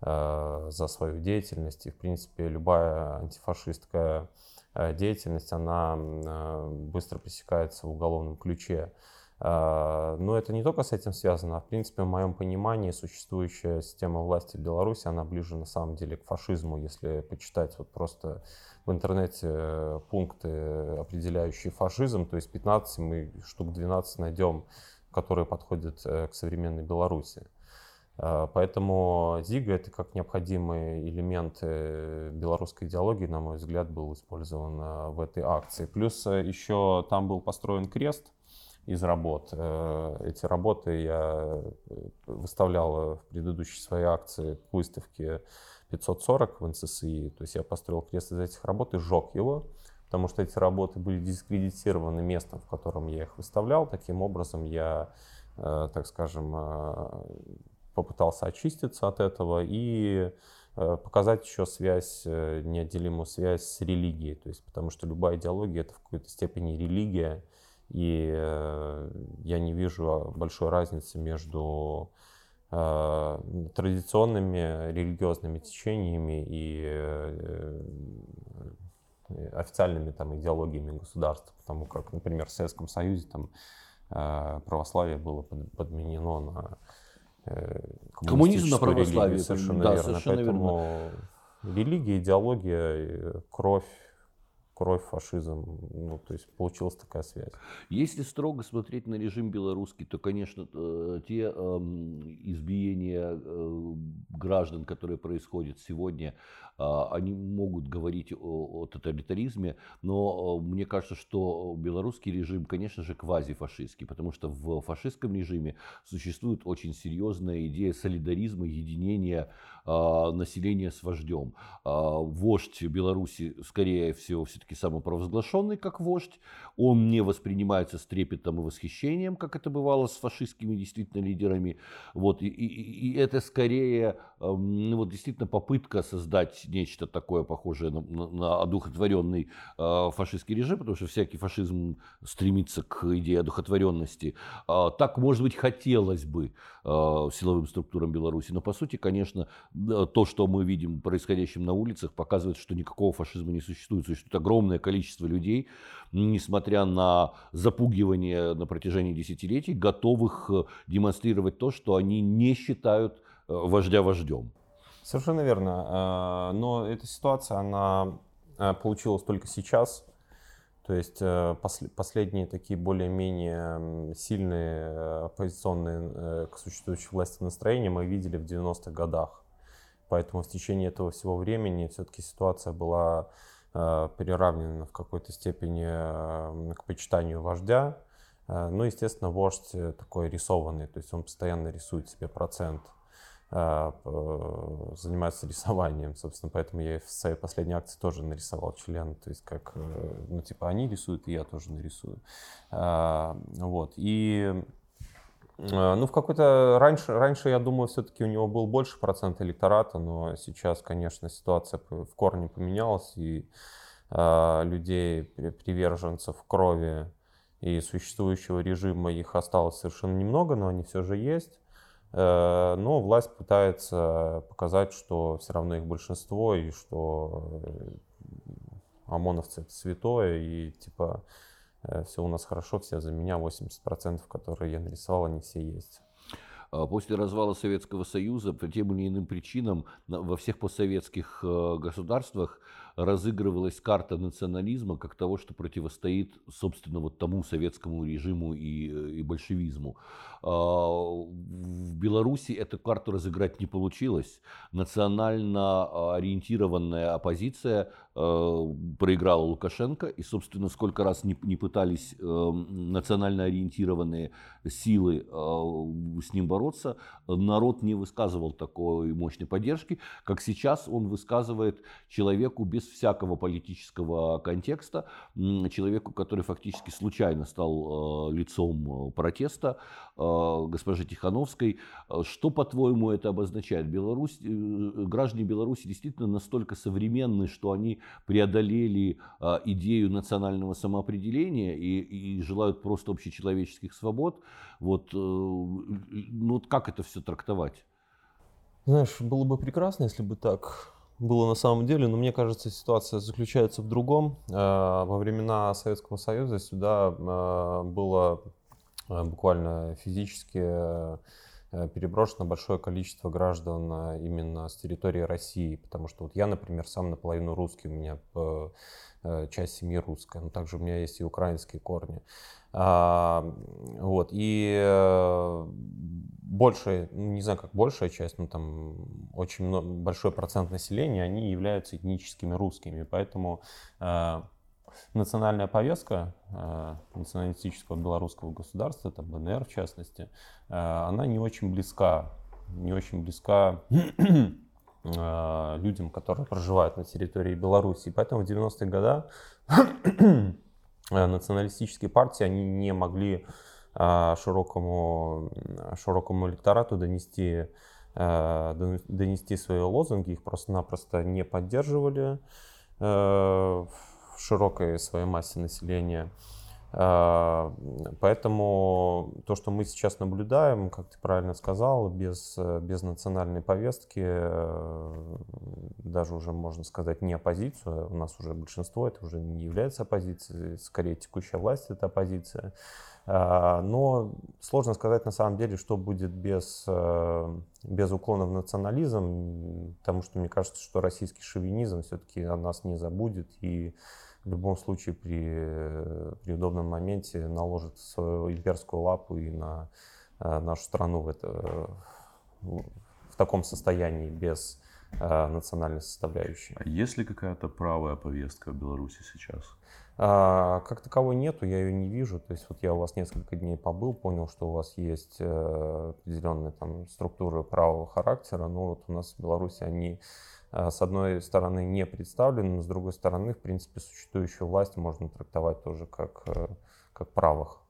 за свою деятельность. И, в принципе, любая антифашистская Э, деятельность, она э, быстро пресекается в уголовном ключе. Э, но это не только с этим связано, а в принципе, в моем понимании, существующая система власти в Беларуси, она ближе на самом деле к фашизму, если почитать вот просто в интернете пункты, определяющие фашизм, то есть 15 мы штук 12 найдем, которые подходят к современной Беларуси. А, поэтому ЗИГа это как необходимый элемент э, белорусской идеологии, на мой взгляд, был использован а, в этой акции. Плюс э, еще там был построен крест из работ. Э, эти работы я выставлял в предыдущей своей акции к выставке 540 в НССИ. То есть я построил крест из этих работ и сжег его, потому что эти работы были дискредитированы местом, в котором я их выставлял. Таким образом я, так скажем, попытался очиститься от этого и э, показать еще связь, э, неотделимую связь с религией. То есть, потому что любая идеология это в какой-то степени религия, и э, я не вижу большой разницы между традиционными религиозными течениями и официальными там, идеологиями государства, потому как, например, в Советском Союзе там, православие было подменено на Э, Коммунизм на православие. Совершенно да, верно. Совершенно Поэтому верно. религия, идеология, кровь, кровь, фашизм. Ну, то есть получилась такая связь. Если строго смотреть на режим белорусский, то, конечно, э, те эм, избиения э, граждан, которые происходят сегодня, а, они могут говорить о, о тоталитаризме, но мне кажется, что белорусский режим, конечно же, квазифашистский, потому что в фашистском режиме существует очень серьезная идея солидаризма, единения а, населения с вождем. А, вождь Беларуси, скорее всего, все-таки самопровозглашенный как вождь, он не воспринимается с трепетом и восхищением, как это бывало с фашистскими действительно лидерами. Вот, и, и, и это скорее ну, вот, действительно попытка создать нечто такое похожее на, на, одухотворенный э, фашистский режим, потому что всякий фашизм стремится к идее одухотворенности. Так, может быть, хотелось бы силовым структурам Беларуси, но по сути, конечно, то, что мы видим происходящим на улицах, показывает, что никакого фашизма не существует. Существует огромное количество людей, несмотря на запугивание на протяжении десятилетий, готовых э, демонстрировать то, что они не считают э, вождя вождем. Совершенно верно. Но эта ситуация, она получилась только сейчас. То есть э, последние такие более-менее сильные э, оппозиционные э, к существующей власти настроения мы видели в 90-х годах. Поэтому в течение этого всего времени все-таки ситуация была приравнена в какой-то степени к почитанию вождя. Ну, естественно, вождь такой рисованный, то есть он постоянно рисует себе процент занимаются (laughs) рисованием, собственно, поэтому я в своей последней акции тоже нарисовал член, то есть как, э, ну, типа, они рисуют, и я тоже нарисую. Вот, и ну, в какой-то... Раньше, раньше, я думаю, все-таки у него был больше процент электората, но сейчас, конечно, ситуация в корне поменялась, и людей, приверженцев крови и существующего режима, их осталось совершенно немного, но они все же есть. Э, но власть пытается показать, что все равно их большинство, и что э, ОМОНовцы это святое, и типа э, все у нас хорошо, все за меня, 80%, которые я нарисовал, они все есть. А после развала Советского Союза по тем или иным причинам во всех постсоветских государствах разыгрывалась карта национализма как того, что противостоит, собственно, вот тому советскому режиму и, и большевизму. А, в Беларуси эту карту разыграть не получилось. Национально ориентированная оппозиция Э, проиграла Лукашенко, и, собственно, сколько раз не, не пытались э, национально ориентированные силы э, с ним бороться, народ не высказывал такой мощной поддержки, как сейчас он высказывает человеку без всякого политического контекста, человеку, который фактически случайно стал лицом протеста, госпожи Тихановской. Что, по-твоему, это обозначает? Беларусь, граждане Беларуси действительно настолько современны, что они преодолели а, идею национального самоопределения и, и желают просто общечеловеческих свобод. Вот, э, ну, вот как это все трактовать? Знаешь, было бы прекрасно, если бы так было на самом деле, но мне кажется, ситуация заключается в другом. А, во времена Советского Союза сюда а, было буквально физически Э, переброшено большое количество граждан э, именно с территории России, потому что вот я, например, сам наполовину русский, у меня э, часть семьи русская, но также у меня есть и украинские корни. А, вот, и большая, ну, не знаю, как большая часть, но там очень много, большой процент населения, они являются этническими русскими, поэтому национальная повестка э, националистического белорусского государства, это БНР в частности, э, она не очень близка, не очень близка э, людям, которые проживают на территории Беларуси. Поэтому в 90-е годы националистические партии они не могли широкому, широкому электорату донести, донести свои лозунги, их просто-напросто не поддерживали широкой своей массе населения. А, поэтому то, что мы сейчас наблюдаем, как ты правильно сказал, без, без национальной повестки, э, даже уже можно сказать не оппозицию, у нас уже большинство это уже не является оппозицией, скорее текущая власть это оппозиция. А, но сложно сказать на самом деле, что будет без, э, без уклона в национализм, потому что мне кажется, что российский шовинизм все-таки о нас не забудет и в любом случае при, при удобном моменте наложит свою имперскую лапу и на э, нашу страну в, это, в таком состоянии без э, национальной составляющей. А есть ли какая-то правая повестка в Беларуси сейчас? А, как таковой нету, я ее не вижу. То есть вот я у вас несколько дней побыл, понял, что у вас есть э, определенные там структуры правого характера, но вот у нас в Беларуси они Э, с одной стороны, не представлены, но с другой стороны, в принципе, существующую власть можно трактовать тоже как, э, как правых.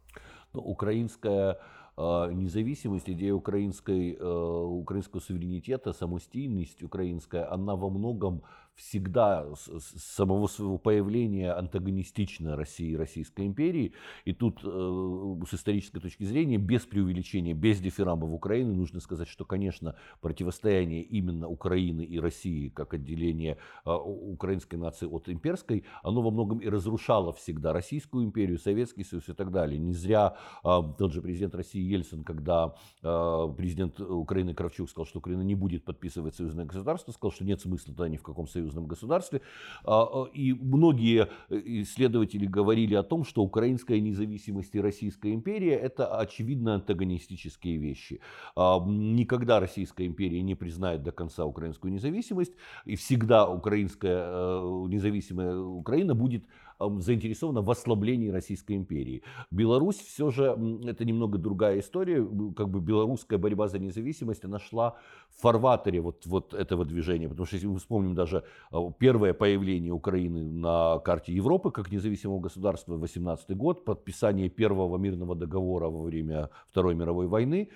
Ну, украинская э, независимость, идея украинской, украинского суверенитета, самостийность украинская, она во многом всегда с самого своего появления антагонистична России и Российской империи. И тут э, с исторической точки зрения, без преувеличения, без дифирамбов Украины, нужно сказать, что, конечно, противостояние именно Украины и России как отделение э, украинской нации от имперской, оно во многом и разрушало всегда Российскую империю, Советский Союз и так далее. Не зря э, тот же президент России Ельцин, когда президент Украины Кравчук сказал, что Украина не будет подписывать союзное государство, сказал, что нет смысла тогда ни в каком союзе союзном государстве. А, а, и многие э, исследователи говорили о том, что украинская независимость и Российская империя – это очевидно антагонистические вещи. А, никогда Российская империя не признает до конца украинскую независимость, и всегда украинская э, независимая Украина будет заинтересована в ослаблении Российской империи. Беларусь все же, это немного другая история, как бы белорусская борьба за независимость, она шла в фарватере вот, вот этого движения, потому что если мы вспомним даже а, первое появление Украины на карте Европы как независимого государства, 18 год, подписание первого мирного договора во время Второй мировой войны,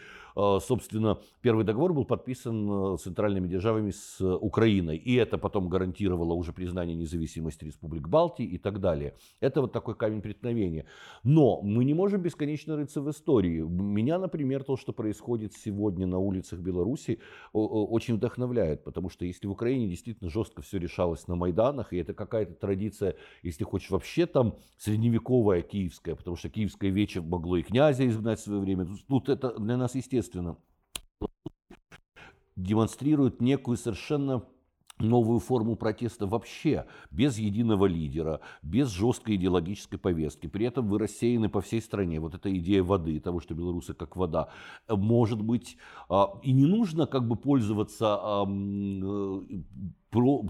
собственно, первый договор был подписан э, центральными державами с Украиной, и это потом гарантировало уже признание независимости республик Балтии и так далее. Это вот такой камень преткновения. Но мы не можем бесконечно рыться в истории. Меня, например, то, что происходит сегодня на улицах Беларуси, очень вдохновляет, потому что если в Украине действительно жестко все решалось на Майданах, и это какая-то традиция, если хочешь, вообще там средневековая киевская, потому что киевское вече могло и князя изгнать в свое время, тут это для нас естественно естественно, демонстрирует некую совершенно новую форму протеста вообще, без единого лидера, без жесткой идеологической повестки. При этом вы рассеяны по всей стране. Вот эта идея воды, того, что белорусы как вода, может быть, а, и не нужно как бы пользоваться э,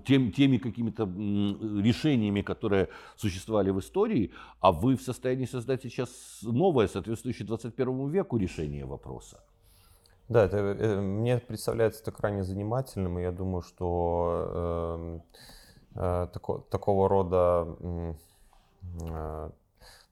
тем, теми какими-то решениями, которые существовали в истории, а вы в состоянии создать сейчас новое, соответствующее 21 веку решение вопроса. Да, это, это, мне представляется это крайне занимательным, и я думаю, что э, э, тако, такого рода э,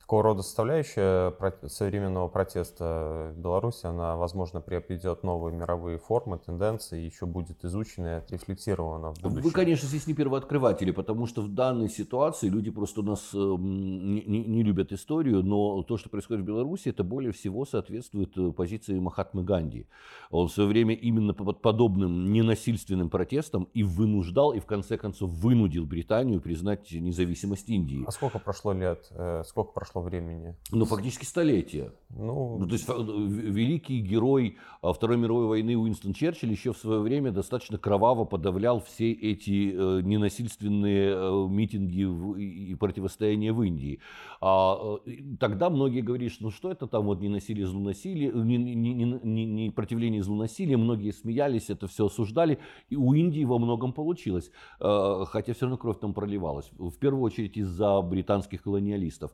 такого рода составляющая современного протеста в Беларуси, она, возможно, приобретет новые мировые формы, тенденции, еще будет изучена и отрефлексирована в будущем. Вы, конечно, здесь не первооткрыватели, потому что в данной ситуации люди просто у нас э, не, не, не любят историю, но то, что происходит в Беларуси, это более всего соответствует э, позиции Махатмы Ганди. Он в свое время именно под подобным ненасильственным протестом и вынуждал, и в конце концов вынудил Британию признать независимость Индии. А сколько прошло лет, э, сколько прошло прошло времени? Ну, фактически столетие. Ну... ну, то есть великий герой а, Второй мировой войны Уинстон Черчилль еще в свое время достаточно кроваво подавлял все эти э, ненасильственные э, митинги и противостояния в Индии. А, э, тогда многие говорили, что ну что это там вот не насилие, злонасилие, не, не, не, не, не противление злонасилия, многие смеялись, это все осуждали, и у Индии во многом получилось, хотя все равно кровь там проливалась, в первую очередь из-за британских колониалистов.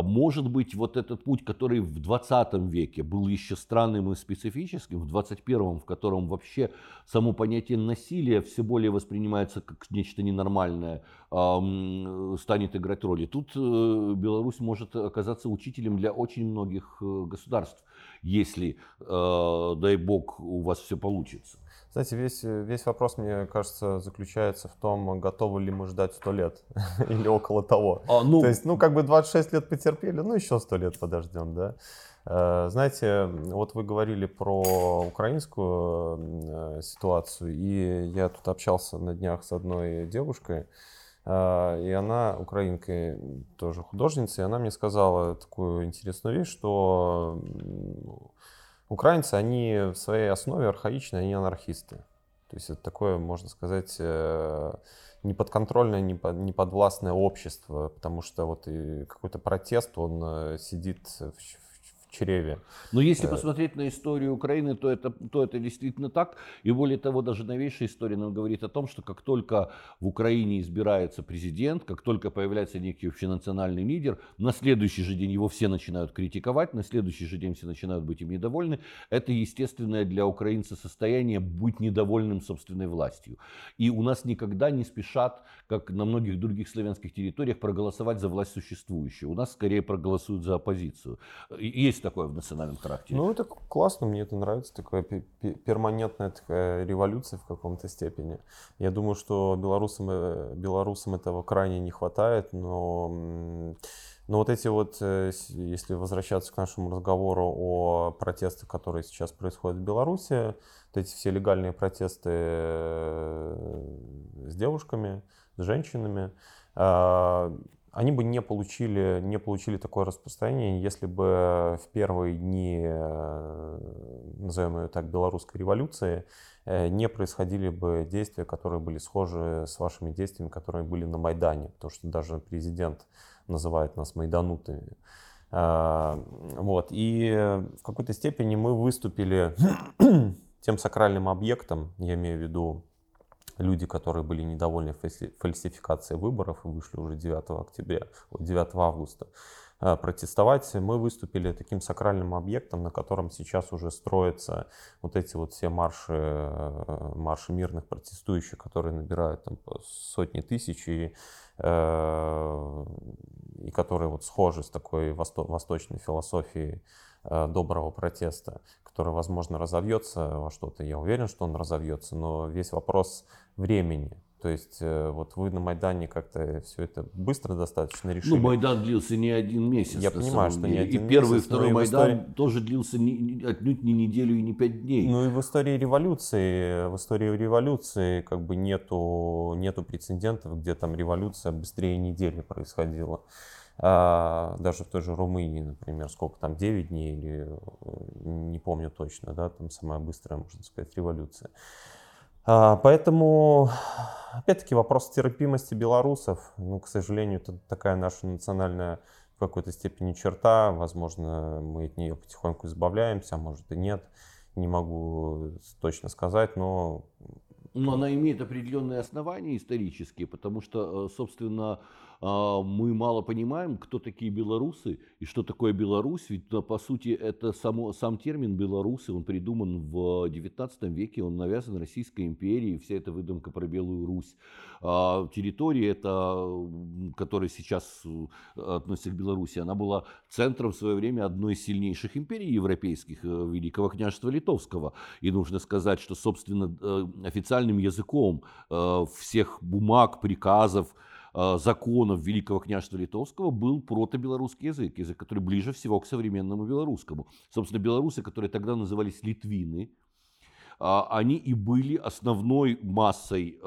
А может быть, вот этот путь, который в 20 веке был еще странным и специфическим, в 21, в котором вообще само понятие насилия все более воспринимается как нечто ненормальное, станет играть роль. И тут э, Беларусь может оказаться учителем для очень многих э, государств, если, э, дай бог, у вас все получится. Знаете, весь, весь вопрос, мне кажется, заключается в том, готовы ли мы ждать сто лет (laughs) или около того. А, ну... То есть, ну, как бы 26 лет потерпели, ну, еще сто лет подождем, да. Э, знаете, вот вы говорили про украинскую э, ситуацию, и я тут общался на днях с одной девушкой, э, и она, украинка, тоже художница, и она мне сказала такую интересную вещь, что Украинцы, они в своей основе архаичные, они анархисты. То есть это такое, можно сказать, э, неподконтрольное, неподвластное общество, потому что вот какой-то протест, он э, сидит в чреве. Но если э. посмотреть на историю Украины, то это, то это действительно так. И более того, даже новейшая история нам говорит о том, что как только в Украине избирается президент, как только появляется некий общенациональный лидер, на следующий же день его все начинают критиковать, на следующий же день все начинают быть им недовольны. Это естественное для украинца состояние быть недовольным собственной властью. И у нас никогда не спешат, как на многих других славянских территориях, проголосовать за власть существующую. У нас скорее проголосуют за оппозицию. Есть есть такое в национальном характере. Ну, это классно, мне это нравится, такая перманентная такая революция в каком-то степени. Я думаю, что белорусам, э, белорусам этого крайне не хватает, но но вот эти вот, э, если возвращаться к нашему разговору о протестах, которые сейчас происходят в Беларуси, вот эти все легальные протесты э, с девушками, с женщинами, а, они бы не получили, не получили такое распространение, если бы в первые дни, э, назовем ее так, белорусской революции, э, не происходили бы действия, которые были схожи с вашими действиями, которые были на Майдане, потому что даже президент называет нас майданутыми. Э, вот. И в какой-то степени мы выступили (coughs) тем сакральным объектом, я имею в виду люди, которые были недовольны фальсификацией выборов и вышли уже 9 октября, 9 августа э, протестовать, мы выступили таким сакральным объектом, на котором сейчас уже строятся вот эти вот все марши, э, марши мирных протестующих, которые набирают там сотни тысяч и, э, и которые вот схожи с такой восточной философией доброго протеста, который, возможно, разовьется во что-то. Я уверен, что он разовьется, но весь вопрос времени. То есть э, вот вы на Майдане как-то все это быстро достаточно решили. Ну, Майдан длился не один месяц. Я понимаю, что не один И первый месяц, и второй Майдан истории... тоже длился не, отнюдь не неделю и не пять дней. Ну и в истории революции, в истории революции как бы нету, нету прецедентов, где там революция быстрее недели происходила. А, даже в той же Румынии, например, сколько там, 9 дней или не помню точно, да, там самая быстрая, можно сказать, революция. А, поэтому, опять-таки, вопрос терпимости белорусов, ну, к сожалению, это такая наша национальная в какой-то степени черта. Возможно, мы от нее потихоньку избавляемся, а может и нет. Не могу точно сказать, но но она имеет определенные основания исторические, потому что, э, собственно, мы мало понимаем, кто такие белорусы и что такое Беларусь. Ведь, по сути, это само, сам термин белорусы, он придуман в XIX веке, он навязан Российской империей, вся эта выдумка про Белую Русь. А территория, это, которая сейчас э, относится к Беларуси, она была центром в свое время одной из сильнейших империй европейских, э, Великого княжества Литовского. И нужно сказать, что, собственно, э, официальным языком всех бумаг, приказов, законов Великого княжества Литовского был протобелорусский язык, язык, который ближе всего к современному белорусскому. Собственно, белорусы, которые тогда назывались литвины, а, они и были основной массой э,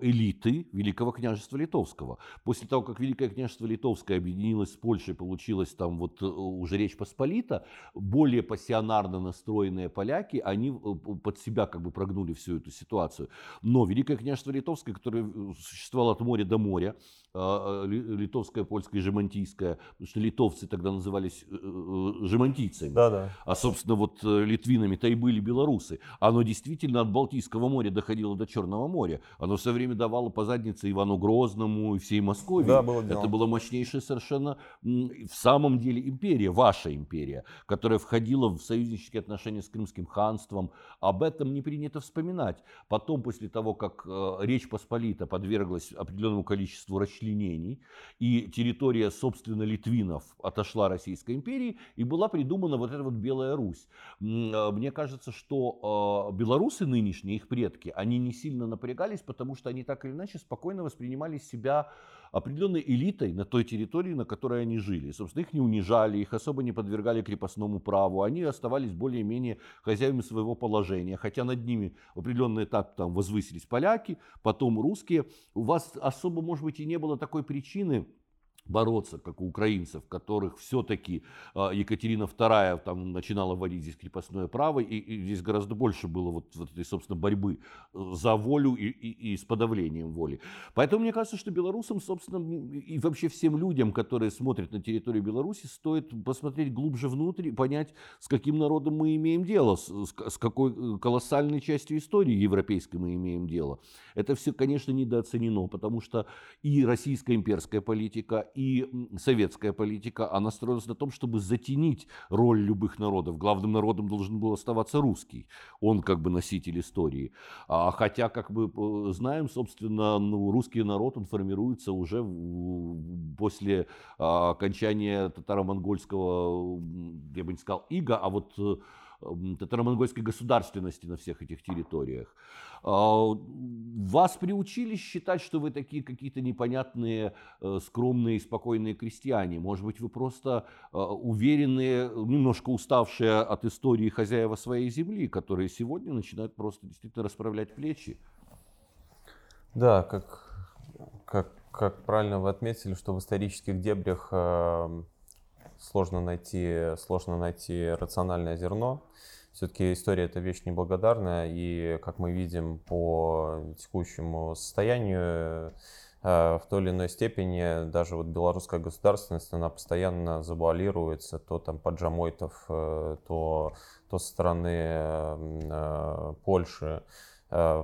элиты Великого княжества Литовского. После того, как Великое княжество Литовское объединилось с Польшей, получилось там вот э, уже Речь Посполита, более пассионарно настроенные поляки, они э, под себя как бы прогнули всю эту ситуацию. Но Великое княжество Литовское, которое существовало от моря до моря, а, а, литовское, польское, жемантийское, потому что литовцы тогда назывались э, э, жемантийцами, да, да. а собственно вот э, литвинами-то и были белорусы. Оно действительно от Балтийского моря доходило до Черного моря. Оно все время давало по заднице Ивану Грозному и всей Москве. Да, было дело. Это была мощнейшая совершенно в самом деле империя, ваша империя, которая входила в союзнические отношения с Крымским ханством. Об этом не принято вспоминать. Потом, после того, как Речь Посполита подверглась определенному количеству расчленений, расчленений, и территория, собственно, литвинов отошла Российской империи, и была придумана вот эта вот Белая Русь. А, мне кажется, что а, белорусы нынешние, их предки, они не сильно напрягались, потому что они так или иначе спокойно воспринимали себя определенной элитой на той территории, на которой они жили. собственно, их не унижали, их особо не подвергали крепостному праву. Они оставались более-менее хозяевами своего положения. Хотя над ними в определенный этап там возвысились поляки, потом русские. У вас особо, может быть, и не было такой причины бороться, как у украинцев, которых все-таки а, Екатерина II там начинала вводить здесь крепостное право, и, и здесь гораздо больше было вот, вот этой, собственно, борьбы э, за волю и, и, и с подавлением воли. Поэтому мне кажется, что белорусам, собственно, и вообще всем людям, которые смотрят на территорию Беларуси, стоит посмотреть глубже внутрь и понять, с каким народом мы имеем дело, с, с какой э, колоссальной частью истории европейской мы имеем дело. Это все, конечно, недооценено, потому что и российская имперская политика, и советская политика, она строилась на том, чтобы затенить роль любых народов. Главным народом должен был оставаться русский. Он как бы носитель истории. А, хотя, как мы э, знаем, собственно, ну, русский народ, он формируется уже после а, окончания татаро-монгольского, я бы не сказал, ига, а вот э, татаро-монгольской государственности на всех этих территориях. А, вас приучили считать, что вы такие какие-то непонятные, э, скромные, спокойные крестьяне. Может быть, вы просто э, уверенные, немножко уставшие от истории хозяева своей земли, которые сегодня начинают просто действительно расправлять плечи. Да, как, как, как правильно вы отметили, что в исторических дебрях э, сложно найти, сложно найти рациональное зерно. Все-таки история это вещь неблагодарная, и как мы видим по текущему состоянию, э, в той или иной степени даже вот белорусская государственность, она постоянно завуалируется то там под Джамойтов, э, то, то со стороны э, Польши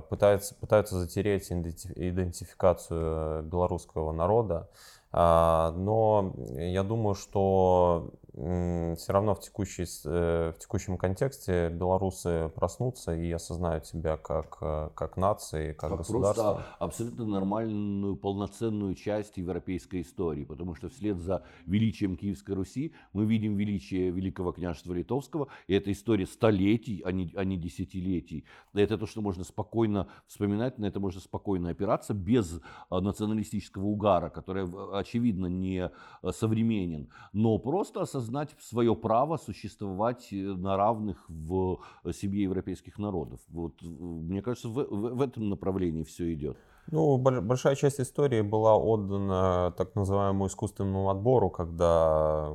пытаются, пытаются затереть идентификацию белорусского народа. А, но я думаю, что все равно в, текущей, э, в текущем контексте белорусы проснутся и осознают себя как, э, как нации, как, как государство. Просто абсолютно нормальную, полноценную часть европейской истории, потому что вслед за величием Киевской Руси мы видим величие Великого княжества Литовского, и это история столетий, а не, а не десятилетий. Это то, что можно спокойно вспоминать, на это можно спокойно опираться без а, националистического угара, который, очевидно, не а, современен, но просто осознать осознать свое право существовать э, на равных в э, семье европейских народов. Вот, э, мне кажется, в, в, в этом направлении все идет. Ну, большая часть истории была отдана так называемому искусственному отбору, когда,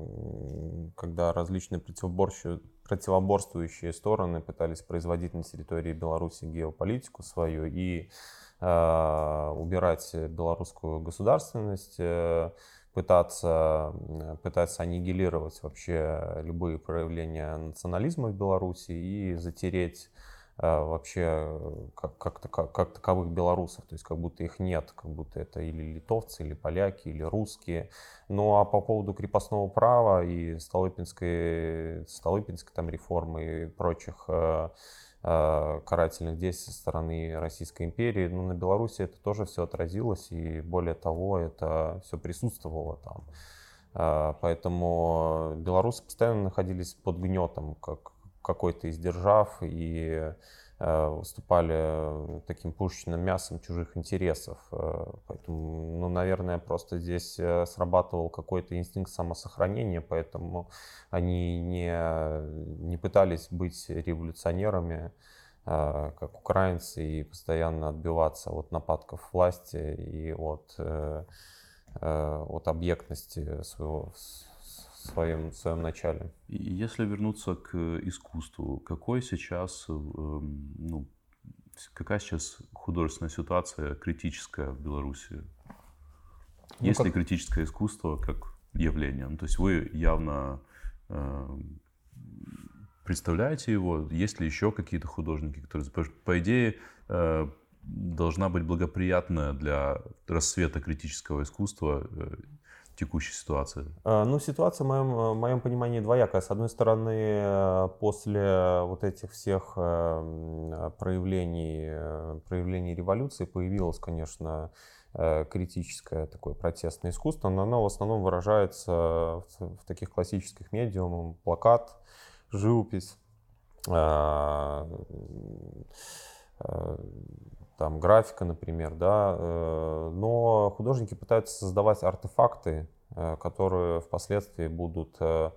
когда различные противоборствующие, стороны пытались производить на территории Беларуси геополитику свою и э, убирать белорусскую государственность, э, пытаться, пытаться аннигилировать вообще любые проявления национализма в Беларуси и затереть Э, вообще как, как, как, как таковых белорусов, то есть как будто их нет, как будто это или литовцы, или поляки, или русские. Ну а по поводу крепостного права и Столыпинской, Столыпинской там реформы и прочих э, э, карательных действий со стороны Российской империи, ну на Беларуси это тоже все отразилось и более того это все присутствовало там. Э, поэтому белорусы постоянно находились под гнетом, как какой-то из держав и выступали таким пушечным мясом чужих интересов. Э, поэтому, ну, наверное, просто здесь э, срабатывал какой-то инстинкт самосохранения, поэтому они не, не пытались быть революционерами, как украинцы, и постоянно отбиваться от нападков власти и от, от объектности своего своем, своем начале. Если вернуться к искусству, какой сейчас, эм, ну, какая сейчас художественная ситуация критическая в Беларуси? Ну, Есть как... ли критическое искусство как явление? Ну, то есть вы явно э, представляете его? Есть ли еще какие-то художники, которые... По идее, э, должна быть благоприятная для рассвета критического искусства э, текущей ситуации? А, ну, ситуация, в моем, в моем понимании, двоякая. С одной стороны, после вот этих всех э, проявлений, э, проявлений революции появилось, конечно, э, критическое такое протестное искусство, но оно в основном выражается в таких классических медиумах, плакат, живопись, там графика, например, да, э, но художники пытаются создавать артефакты, э, которые впоследствии будут э,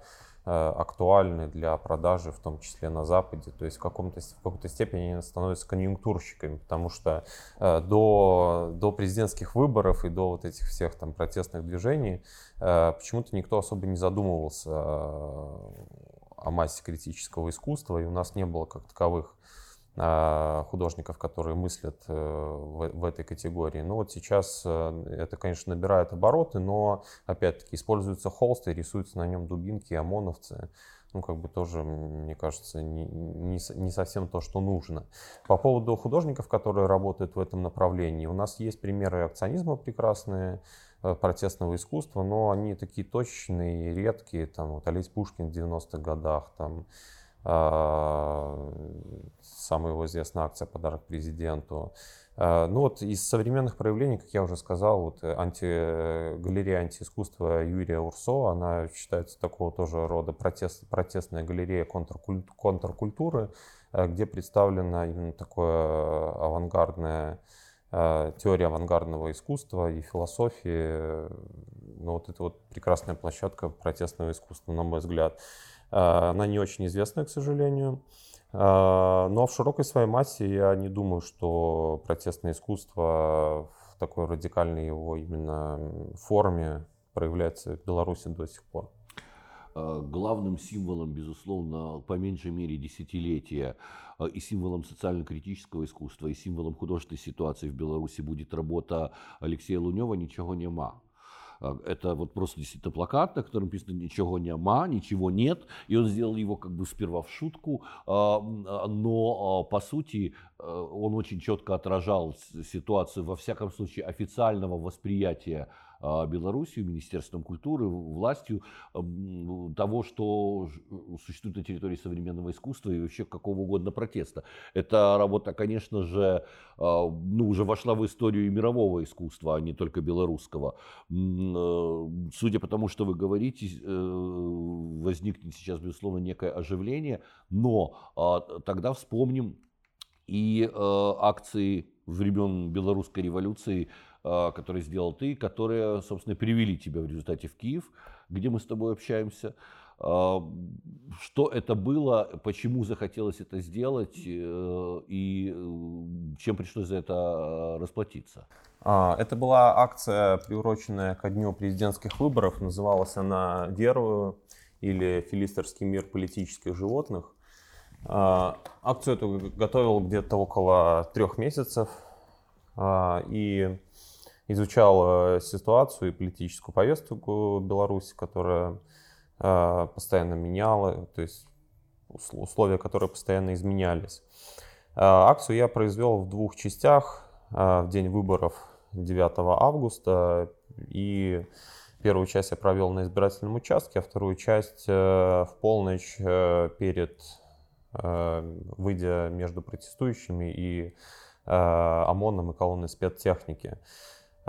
актуальны для продажи, в том числе на Западе. То есть в, каком-то, в какой-то степени они становятся конъюнктурщиками, потому что до, до президентских выборов и до вот этих всех там протестных движений почему-то никто особо не задумывался о массе критического искусства, и у нас не было как таковых художников, которые мыслят э, в, этой категории. Ну вот сейчас э, это, конечно, набирает обороты, но, опять-таки, используются холсты, рисуются на нем дубинки, ОМОНовцы. Ну, как бы тоже, мне кажется, не, не, не совсем то, что нужно. По поводу художников, которые работают в этом направлении, у нас есть примеры акционизма прекрасные, э, протестного искусства, но они такие точечные, редкие. Там вот Олесь Пушкин в 90-х годах, там а, самая его известная акция «Подарок президенту». А, ну вот из современных проявлений, как я уже сказал, вот анти, галерея антиискусства Юрия Урсо, она считается такого тоже рода протест, протестная галерея контркуль, контркультуры, а, где представлена именно такое авангардное теория авангардного искусства и философии. Ну, вот это вот прекрасная площадка протестного искусства, на мой взгляд. Э, она не очень известная, к сожалению. Э, но в широкой своей массе я не думаю, что протестное искусство в такой радикальной его именно форме проявляется в Беларуси до сих пор. Главным символом, безусловно, по меньшей мере десятилетия и символом социально-критического искусства, и символом художественной ситуации в Беларуси будет работа Алексея Лунева «Ничего нема». А, это вот просто действительно плакат, на котором написано «Ничего нема», «Ничего нет». И он сделал его как бы сперва в шутку, а, а, но по сути он очень четко отражал ситуацию, во всяком случае, официального восприятия а, Белоруссию, Министерством культуры, властью того, что существует на территории современного искусства и вообще какого угодно протеста. Эта работа, конечно же, а, ну, уже вошла в историю мирового искусства, а не только белорусского. Э, судя по тому, что вы говорите, э, возникнет сейчас, безусловно, некое оживление, но а, тогда вспомним и э, акции времен белорусской революции а, которые сделал ты, которые, собственно, привели тебя в результате в Киев, где мы с тобой общаемся. А, что это было, почему захотелось это сделать э, и э, чем пришлось за это а, расплатиться? Это была акция, приуроченная ко дню президентских выборов. Называлась она «Дервую». или «Филистерский мир политических животных». А, акцию эту готовил где-то около трех месяцев а, и изучал э, ситуацию и политическую повестку Беларуси, которая а, постоянно меняла, то есть условия, которые постоянно изменялись. Акцию я произвел в двух частях. В день выборов 9 августа и Первую часть я провел на избирательном участке, а вторую часть э, в полночь э, перед э, выйдя между протестующими и ОМОНом и колонной спецтехники.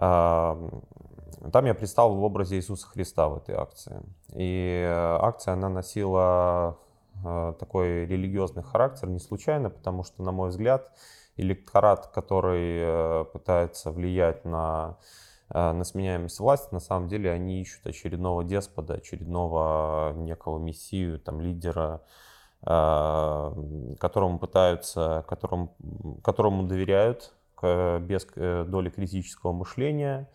Там я предстал в образе Иисуса Христа в этой акции. И акция, она носила такой религиозный характер не случайно, потому что, на мой взгляд, электорат, который пытается влиять на Э, на сменяемость власти, на самом деле они ищут очередного деспота, очередного некого мессию, там, лидера, э, которому пытаются, которому, которому доверяют без э, доли критического мышления.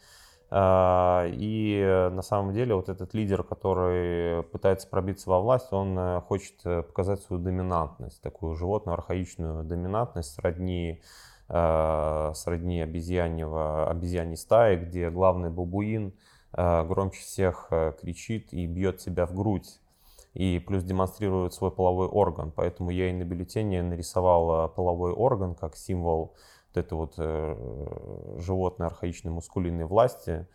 И на самом деле вот этот лидер, который пытается пробиться во власть, он хочет показать свою доминантность, такую животную архаичную доминантность сродни э, сродни обезьяньего, обезьяньей стаи, где главный бабуин э, громче всех э, кричит и бьет себя в грудь. И плюс демонстрирует свой половой орган. Поэтому я и на бюллетене нарисовал половой орган как символ вот этой вот э, животной архаичной мускулинной власти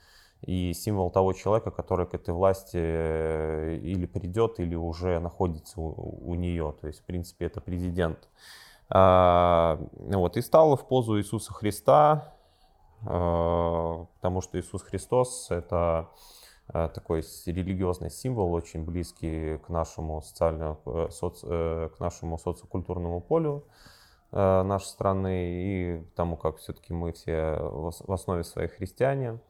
и символ того человека, который к этой власти э, или придет, или уже находится у, у нее. То есть, в принципе, это президент. А, вот, и стала в позу Иисуса Христа, а, потому что Иисус Христос — это а, такой религиозный символ, очень близкий к нашему социальному, э, соци, э, к нашему социокультурному полю нашей страны и тому, как все-таки мы все в основе своей христиане.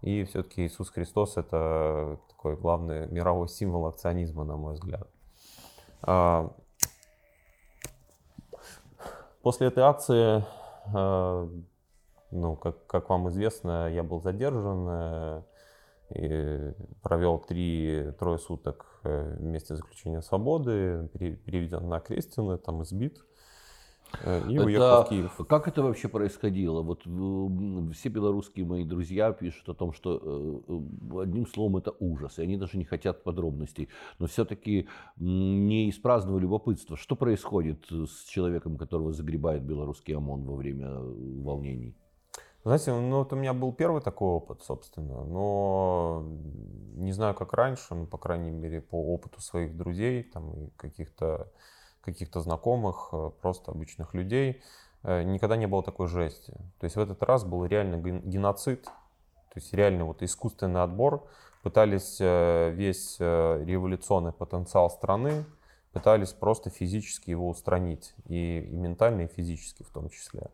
И все-таки Иисус Христос — это такой главный мировой символ акционизма, на мой взгляд. После этой акции, э, ну, как, как вам известно, я был задержан э, и провел три-трое суток э, вместе заключения свободы, переведен на Крестины, там избит. Э, и это, уехал в Киев. Как это вообще происходило? Вот все белорусские мои друзья пишут о том, что э, одним словом это ужас, и они даже не хотят подробностей. Но все-таки не из праздного любопытства. Что происходит с человеком, которого загребает белорусский ОМОН во время э, волнений? Знаете, ну вот у меня был первый такой опыт, собственно, но не знаю, как раньше, но, по крайней мере, по опыту своих друзей там, и каких-то каких-то знакомых, э, просто обычных людей, э, никогда не было такой жести. То есть в этот раз был реально геноцид, то есть реально вот искусственный отбор. Пытались э, весь революционный потенциал страны, пытались просто физически его устранить, и, и ментально, и физически в том числе.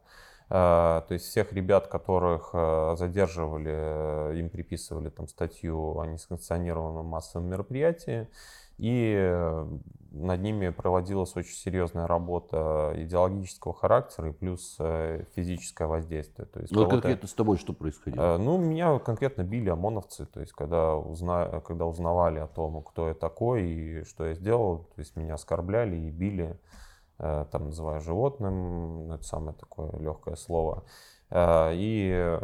То есть всех ребят, которых задерживали, им приписывали там статью о несанкционированном массовом мероприятии, и э, над ними проводилась очень серьезная работа идеологического характера и плюс э, физическое воздействие. То есть ну, конкретно с тобой что происходило? Э, ну, меня конкретно били ОМОНовцы, то есть когда, узна... когда узнавали о том, кто я такой и что я сделал, то есть меня оскорбляли и били, там называя животным, это самое такое легкое слово. И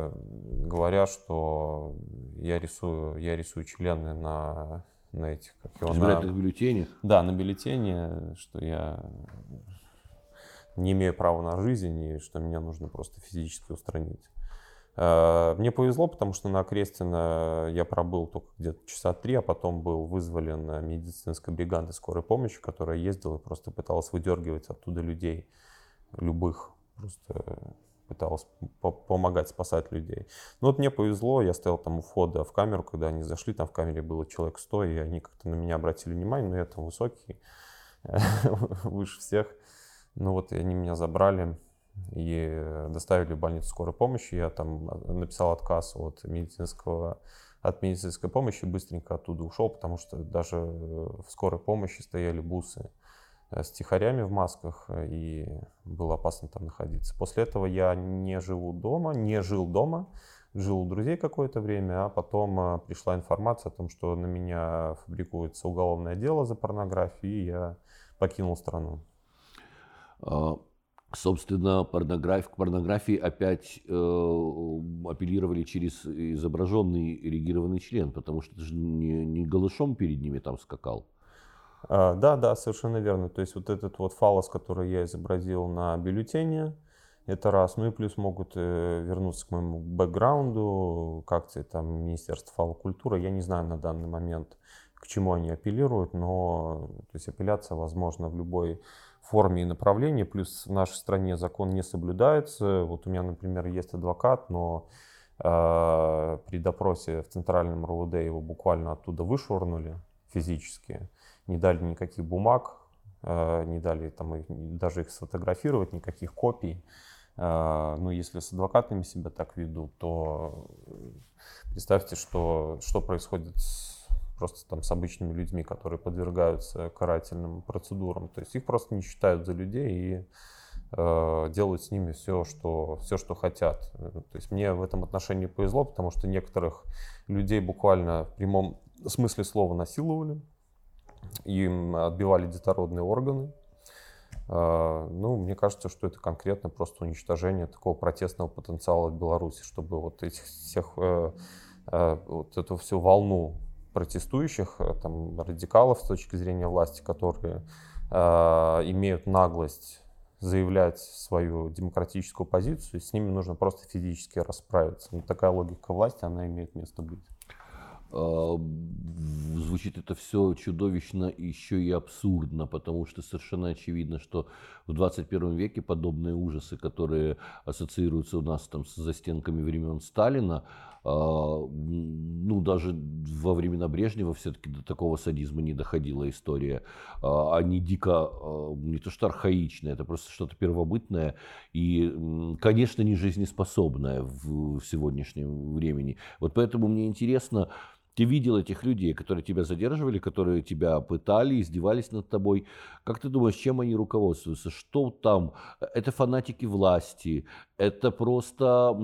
говоря, что я рисую, я рисую члены на на этих, как его, на... бюллетенях? Да, на бюллетене, что я не имею права на жизнь и что меня нужно просто физически устранить. Э, мне повезло, потому что на Крестина я пробыл только где-то часа три, а потом был вызволен медицинской бригадой скорой помощи, которая ездила и просто пыталась выдергивать оттуда людей, любых, просто пыталась помогать спасать людей. Ну вот мне повезло, я стоял там у входа в камеру, когда они зашли, там в камере было человек 100, и они как-то на меня обратили внимание, но я там высокий, (laughs) выше всех. Ну вот они меня забрали и доставили в больницу скорой помощи. Я там написал отказ от медицинского от медицинской помощи, быстренько оттуда ушел, потому что даже в скорой помощи стояли бусы с тихарями в масках, э, и было опасно там находиться. После этого я не живу дома, не жил дома, жил у друзей какое-то время, а потом а, пришла информация о том, что на меня фабрикуется уголовное дело за порнографию, и я покинул страну. А, собственно, порнограф... к порнографии опять э, апеллировали через изображенный эрегированный член, потому что это же не, не голышом перед ними там скакал. А, да, да, совершенно верно. То есть вот этот вот фалос, который я изобразил на бюллетене, это раз. Ну и плюс могут э, вернуться к моему бэкграунду, к акции там Министерства фалокультуры. Я не знаю на данный момент, к чему они апеллируют, но то есть апелляция возможна в любой форме и направлении. Плюс в нашей стране закон не соблюдается. Вот у меня, например, есть адвокат, но э, при допросе в Центральном РУВД его буквально оттуда вышвырнули физически. Не дали никаких бумаг, э, не дали там, их, даже их сфотографировать, никаких копий. А, ну, если с адвокатами себя так ведут, то представьте, что, что происходит с, просто там с обычными людьми, которые подвергаются карательным процедурам. То есть их просто не считают за людей и э, делают с ними все что, все, что хотят. То есть мне в этом отношении повезло, потому что некоторых людей буквально в прямом смысле слова насиловали, им отбивали детородные органы, а, ну, мне кажется, что это конкретно просто уничтожение такого протестного потенциала в Беларуси, чтобы вот этих всех, э, э, вот эту всю волну протестующих, э, там, радикалов с точки зрения власти, которые имеют наглость заявлять свою демократическую позицию, с ними нужно просто физически расправиться. Но такая логика власти, она имеет место быть. А, звучит это все чудовищно еще и абсурдно, потому что совершенно очевидно, что в 21 веке подобные ужасы, которые ассоциируются у нас там с застенками времен Сталина, а, ну, даже во времена Брежнева все-таки до такого садизма не доходила история. А, они дико, не то что архаичные, это просто что-то первобытное и, конечно, не жизнеспособное в сегодняшнем времени. Вот поэтому мне интересно, ты видел этих людей, которые тебя задерживали, которые тебя пытали, издевались над тобой. Как ты думаешь, чем они руководствуются? Что там? Это фанатики власти, это просто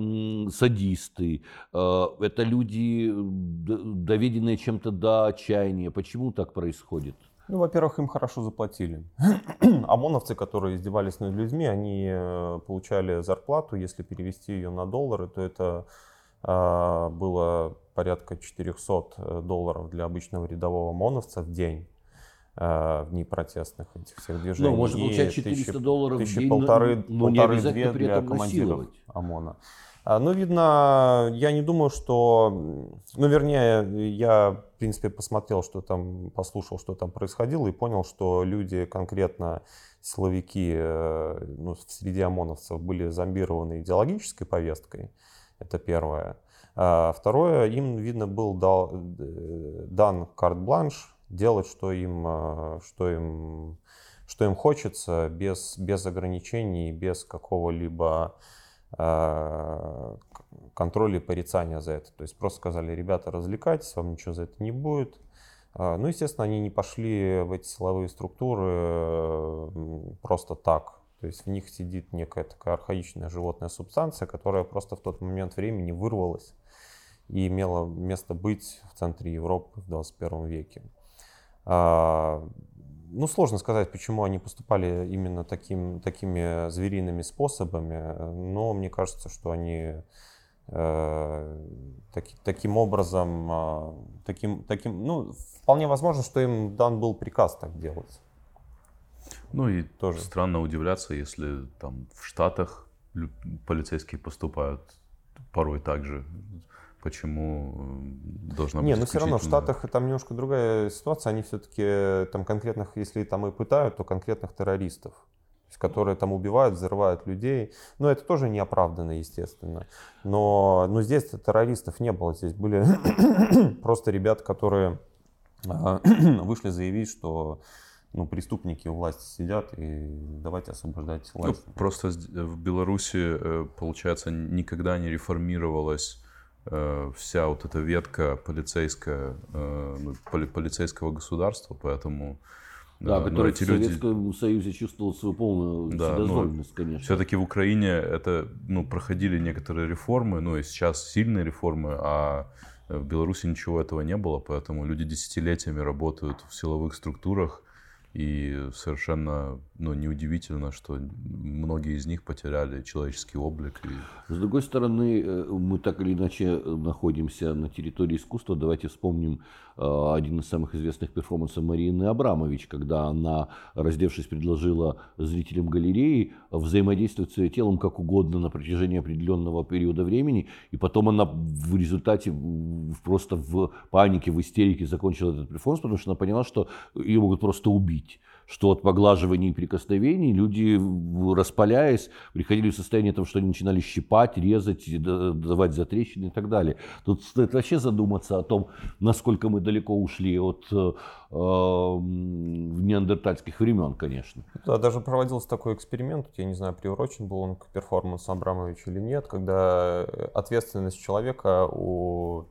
садисты, э, это люди, доведенные чем-то до отчаяния. Почему так происходит? Ну, во-первых, им хорошо заплатили. (clears throat) ОМОНовцы, которые издевались над людьми, они э, получали зарплату, если перевести ее на доллары, то это а, было порядка 400 э, долларов для обычного рядового ОМОНовца в день э, в дни протестных этих всех движений. Ну, можно получать 400 тысячи, долларов тысячи, в день, полторы, но полторы, две для командиров насиловать. ОМОНа. А, ну, видно, я не думаю, что... Ну, вернее, я, в принципе, посмотрел, что там, послушал, что там происходило, и понял, что люди конкретно, силовики э, ну, среди ОМОНовцев были зомбированы идеологической повесткой. Это первое. А второе, им, видно, был дал, э, дан карт-бланш делать, что им, э, что им, что им хочется, без, без ограничений, без какого-либо э, контроля и порицания за это. То есть просто сказали, ребята, развлекайтесь, вам ничего за это не будет. А, ну, естественно, они не пошли в эти силовые структуры просто так. То есть в них сидит некая такая архаичная животная субстанция, которая просто в тот момент времени вырвалась и имела место быть в центре Европы в 21 веке. А, ну, сложно сказать, почему они поступали именно таким, такими звериными способами, но мне кажется, что они э, таки, таким образом, э, таким, таким, ну, вполне возможно, что им дан был приказ так делать. Ну и тоже странно удивляться, если там в Штатах полицейские поступают порой так же. Почему э, должна быть Не, но все равно в Штатах там немножко другая ситуация. Они все-таки э, там конкретных, если там и пытают, то конкретных террористов которые там убивают, взрывают людей. Но это тоже неоправданно, естественно. Но, но здесь террористов не было. Здесь были (coughs) просто ребята, которые а, (coughs) вышли заявить, что ну, преступники у власти сидят, и давайте освобождать ну, власть. Ну, просто в Беларуси, э, получается, никогда не реформировалась э, вся вот эта ветка полицейская, э, ну, полицейского государства, поэтому Да, который в Советском люди... Союзе чувствовал свою полную да, вседозволенность, ну, конечно. Все-таки в Украине это, ну, проходили некоторые реформы, ну и сейчас сильные реформы, а в Беларуси ничего этого не было, поэтому люди десятилетиями работают в силовых структурах, и совершенно ну, неудивительно, что многие из них потеряли человеческий облик. И... С другой стороны, э, мы так или иначе находимся на территории искусства. Давайте вспомним э, один из самых известных перформансов Марины Абрамович, когда она, раздевшись, предложила зрителям галереи взаимодействовать с ее телом как угодно на протяжении определенного периода времени, и потом она в результате просто в панике, в истерике закончила этот перформанс, потому что она поняла, что ее могут просто убить что от поглаживаний и прикосновений люди, распаляясь, приходили в состояние того, что они начинали щипать, резать, давать затрещины и так далее. Тут стоит вообще задуматься о том, насколько мы далеко ушли от э, неандертальских времен, конечно. Да, даже проводился такой эксперимент, я не знаю, приурочен был он к перформансу Абрамовича или нет, когда ответственность человека у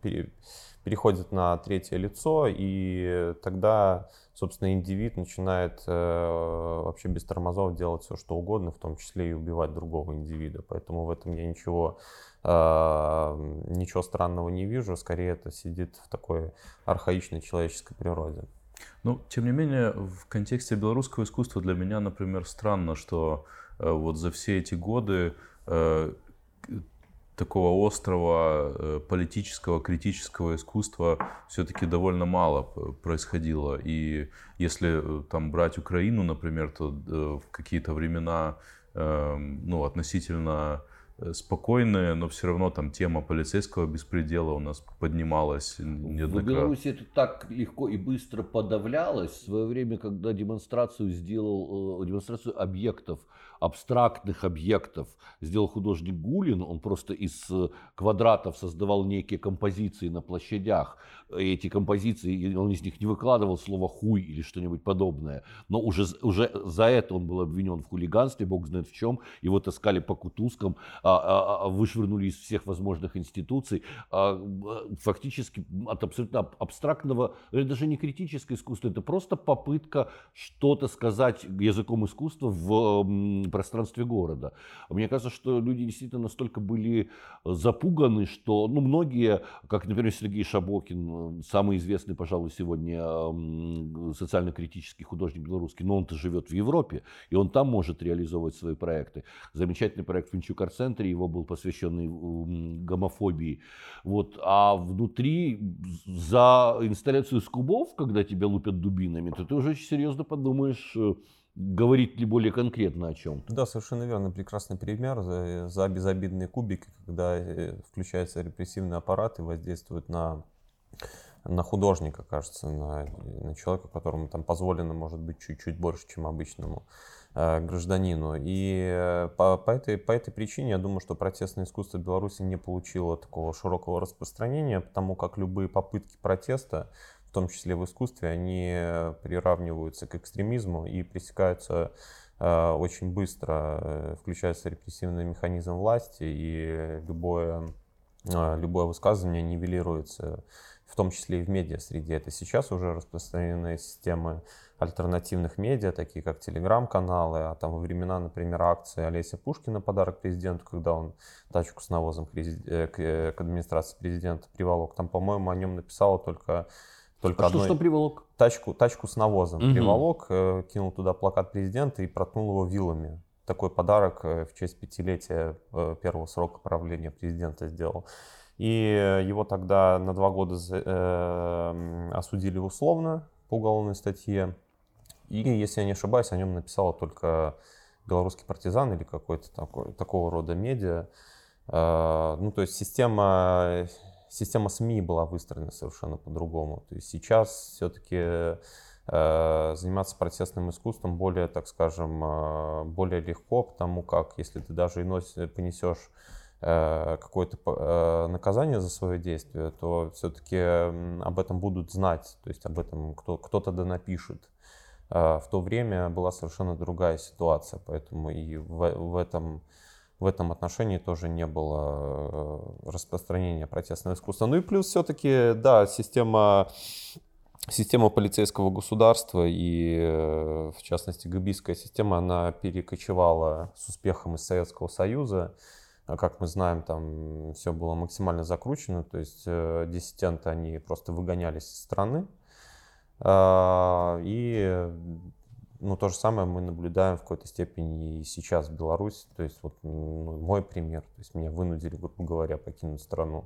переходит на третье лицо, и тогда, собственно, индивид начинает э, вообще без тормозов делать все, что угодно, в том числе и убивать другого индивида. Поэтому в этом я ничего, э, ничего странного не вижу. Скорее, это сидит в такой архаичной человеческой природе. Ну, тем не менее, в контексте белорусского искусства для меня, например, странно, что э, вот за все эти годы э, такого острого э, политического, критического искусства все-таки довольно мало происходило. И если э, там брать Украину, например, то э, в какие-то времена эм, ну, относительно спокойные, но все равно там тема полицейского беспредела у нас поднималась неоднократно. В Беларуси это так легко и быстро подавлялось. В свое время, когда демонстрацию сделал, демонстрацию объектов абстрактных объектов сделал художник Гулин. Он просто из э, квадратов создавал некие композиции на площадях. И эти композиции, он из них не выкладывал слово «хуй» или что-нибудь подобное. Но уже, уже за это он был обвинен в хулиганстве, бог знает в чем. Его таскали по кутузкам, а, а, а, вышвырнули из всех возможных институций. Фактически от абсолютно абстрактного, или даже не критическое искусство, это просто попытка что-то сказать языком искусства в пространстве города. Мне кажется, что люди действительно настолько были запуганы, что ну, многие, как, например, Сергей Шабокин, самый известный, пожалуй, сегодня социально-критический художник белорусский, но он-то живет в Европе, и он там может реализовывать свои проекты. Замечательный проект в Финчукар-центре, его был посвященный гомофобии. Вот. А внутри, за инсталляцию с кубов, когда тебя лупят дубинами, то ты уже очень серьезно подумаешь, э, говорить ли более конкретно о чем. Да, совершенно верно. Прекрасный пример за, за безобидные кубики, когда э, включается репрессивный аппарат и воздействует на, на художника, кажется, на, на человека, которому там позволено, может быть, чуть-чуть больше, чем обычному э, гражданину. И э, по, по, этой, по этой причине я думаю, что протестное искусство Беларуси не получило такого широкого распространения, потому как любые попытки протеста в том числе в искусстве, они приравниваются к экстремизму и пресекаются э, очень быстро. Э, включается репрессивный механизм власти, и любое, э, любое высказывание нивелируется, в том числе и в медиа-среде. Это сейчас уже распространенные системы альтернативных медиа, такие как телеграм-каналы, а там во времена, например, акции Олеся Пушкина «Подарок президенту», когда он тачку с навозом к администрации президента приволок, там, по-моему, о нем написала только только а одной... что, что приволок? Тачку, тачку с навозом угу. приволок, э, кинул туда плакат президента и проткнул его вилами. Такой подарок э, в честь пятилетия э, первого срока правления президента сделал. И его тогда на два года э, осудили условно по уголовной статье. И, если я не ошибаюсь, о нем написала только белорусский партизан или какой-то такой, такого рода медиа. Э, ну, то есть система система СМИ была выстроена совершенно по-другому. То есть сейчас все-таки э, заниматься протестным искусством более, так скажем, э, более легко, потому как если ты даже и носишь, понесешь э, какое-то наказание за свое действие, то все-таки об этом будут знать, то есть об этом кто, кто-то да напишет. В то время была совершенно другая ситуация, поэтому и в этом в этом отношении тоже не было э, распространения протестного искусства. Ну и плюс все-таки, да, система система полицейского государства и, э, в частности, габийская система, она перекочевала с успехом из Советского Союза. А как мы знаем, там все было максимально закручено, то есть э, диссиденты, они просто выгонялись из страны. А, и ну, то же самое мы наблюдаем в какой-то степени и сейчас в Беларуси. То есть вот ну, мой пример, то есть меня вынудили, грубо говоря, покинуть страну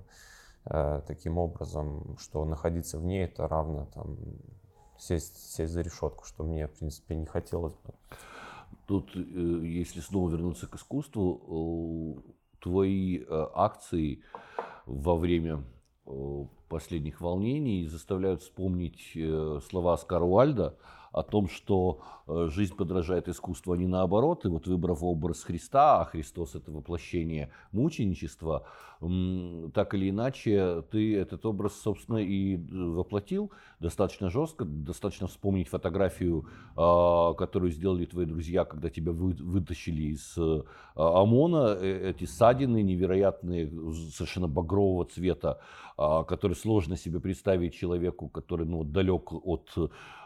э, таким образом, что находиться в ней это равно там сесть, сесть за решетку, что мне, в принципе, не хотелось бы. Тут, э, если снова вернуться к искусству, твои э, акции во время э, последних волнений заставляют вспомнить э, слова Оскара Уальда о том, что жизнь подражает искусству, а не наоборот. И вот выбрав образ Христа, а Христос это воплощение мученичества, так или иначе ты этот образ, собственно, и воплотил достаточно жестко. Достаточно вспомнить фотографию, которую сделали твои друзья, когда тебя вытащили из ОМОНа. Эти ссадины невероятные, совершенно багрового цвета, которые сложно себе представить человеку, который ну, далек от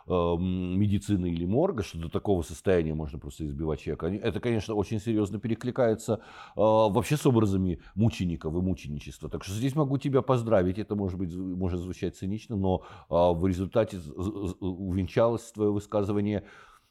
медицины или морга, что до такого состояния можно просто избивать человека. Это, конечно, очень серьезно перекликается вообще с образами мучеников и мученичества. Так что здесь могу тебя поздравить. Это может быть может звучать цинично, но в результате увенчалось твое высказывание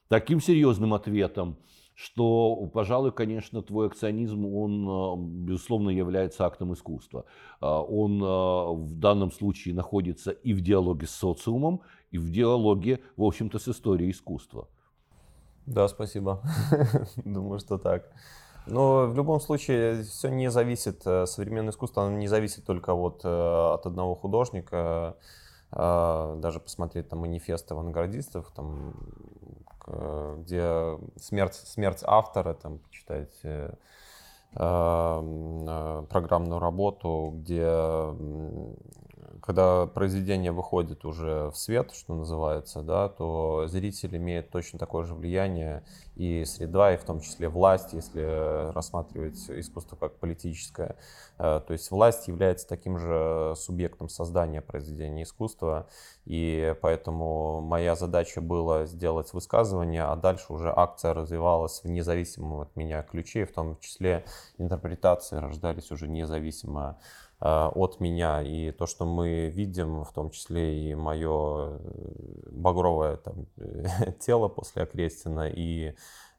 таким серьезным ответом, что, пожалуй, конечно, твой акционизм, он, а, безусловно, является актом искусства. А, он а, в данном случае находится и в диалоге с социумом, и в диалоге, в общем-то, с историей искусства. Да, спасибо. (laughs) Думаю, что так. Но в любом случае все не зависит, э, современное искусство оно не зависит только вот э, от одного художника. Даже посмотреть там манифесты авангардистов, там Э, где смерть, смерть автора, там, почитать э, э, программную работу, где когда произведение выходит уже в свет, что называется, да, то зритель имеет точно такое же влияние и среда, и в том числе власть, если рассматривать искусство как политическое. Э, то есть власть является таким же субъектом создания произведения искусства, и поэтому моя задача была сделать высказывание, а дальше уже акция развивалась в независимом от меня ключе, в том числе интерпретации рождались уже независимо от меня. И то, что мы видим, в том числе и мое э, багровое там, (laughs) тело после Окрестина, и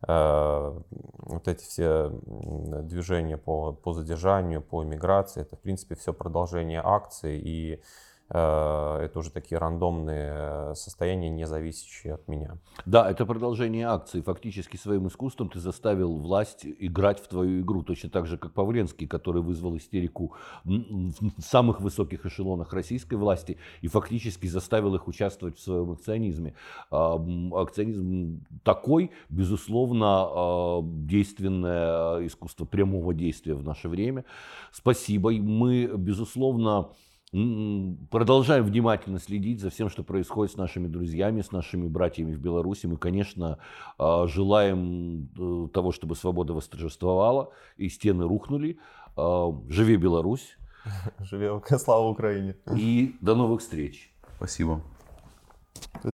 э, вот эти все движения по, по задержанию, по иммиграции, это, в принципе, все продолжение акции. И Э, это уже такие рандомные состояния, не зависящие от меня. Да, это продолжение акции. Фактически своим искусством ты заставил власть играть в твою игру, точно так же, как Павленский, который вызвал истерику в самых высоких эшелонах российской власти и фактически заставил их участвовать в своем акционизме. Акционизм такой, безусловно, а, действенное искусство прямого действия в наше время. Спасибо. Мы, безусловно, Продолжаем внимательно следить за всем, что происходит с нашими друзьями, с нашими братьями в Беларуси. Мы, конечно, а, желаем э, того, чтобы свобода восторжествовала и стены рухнули. А, живи Беларусь! (laughs) Живи, (laughs) слава Украине! И до новых встреч! Спасибо.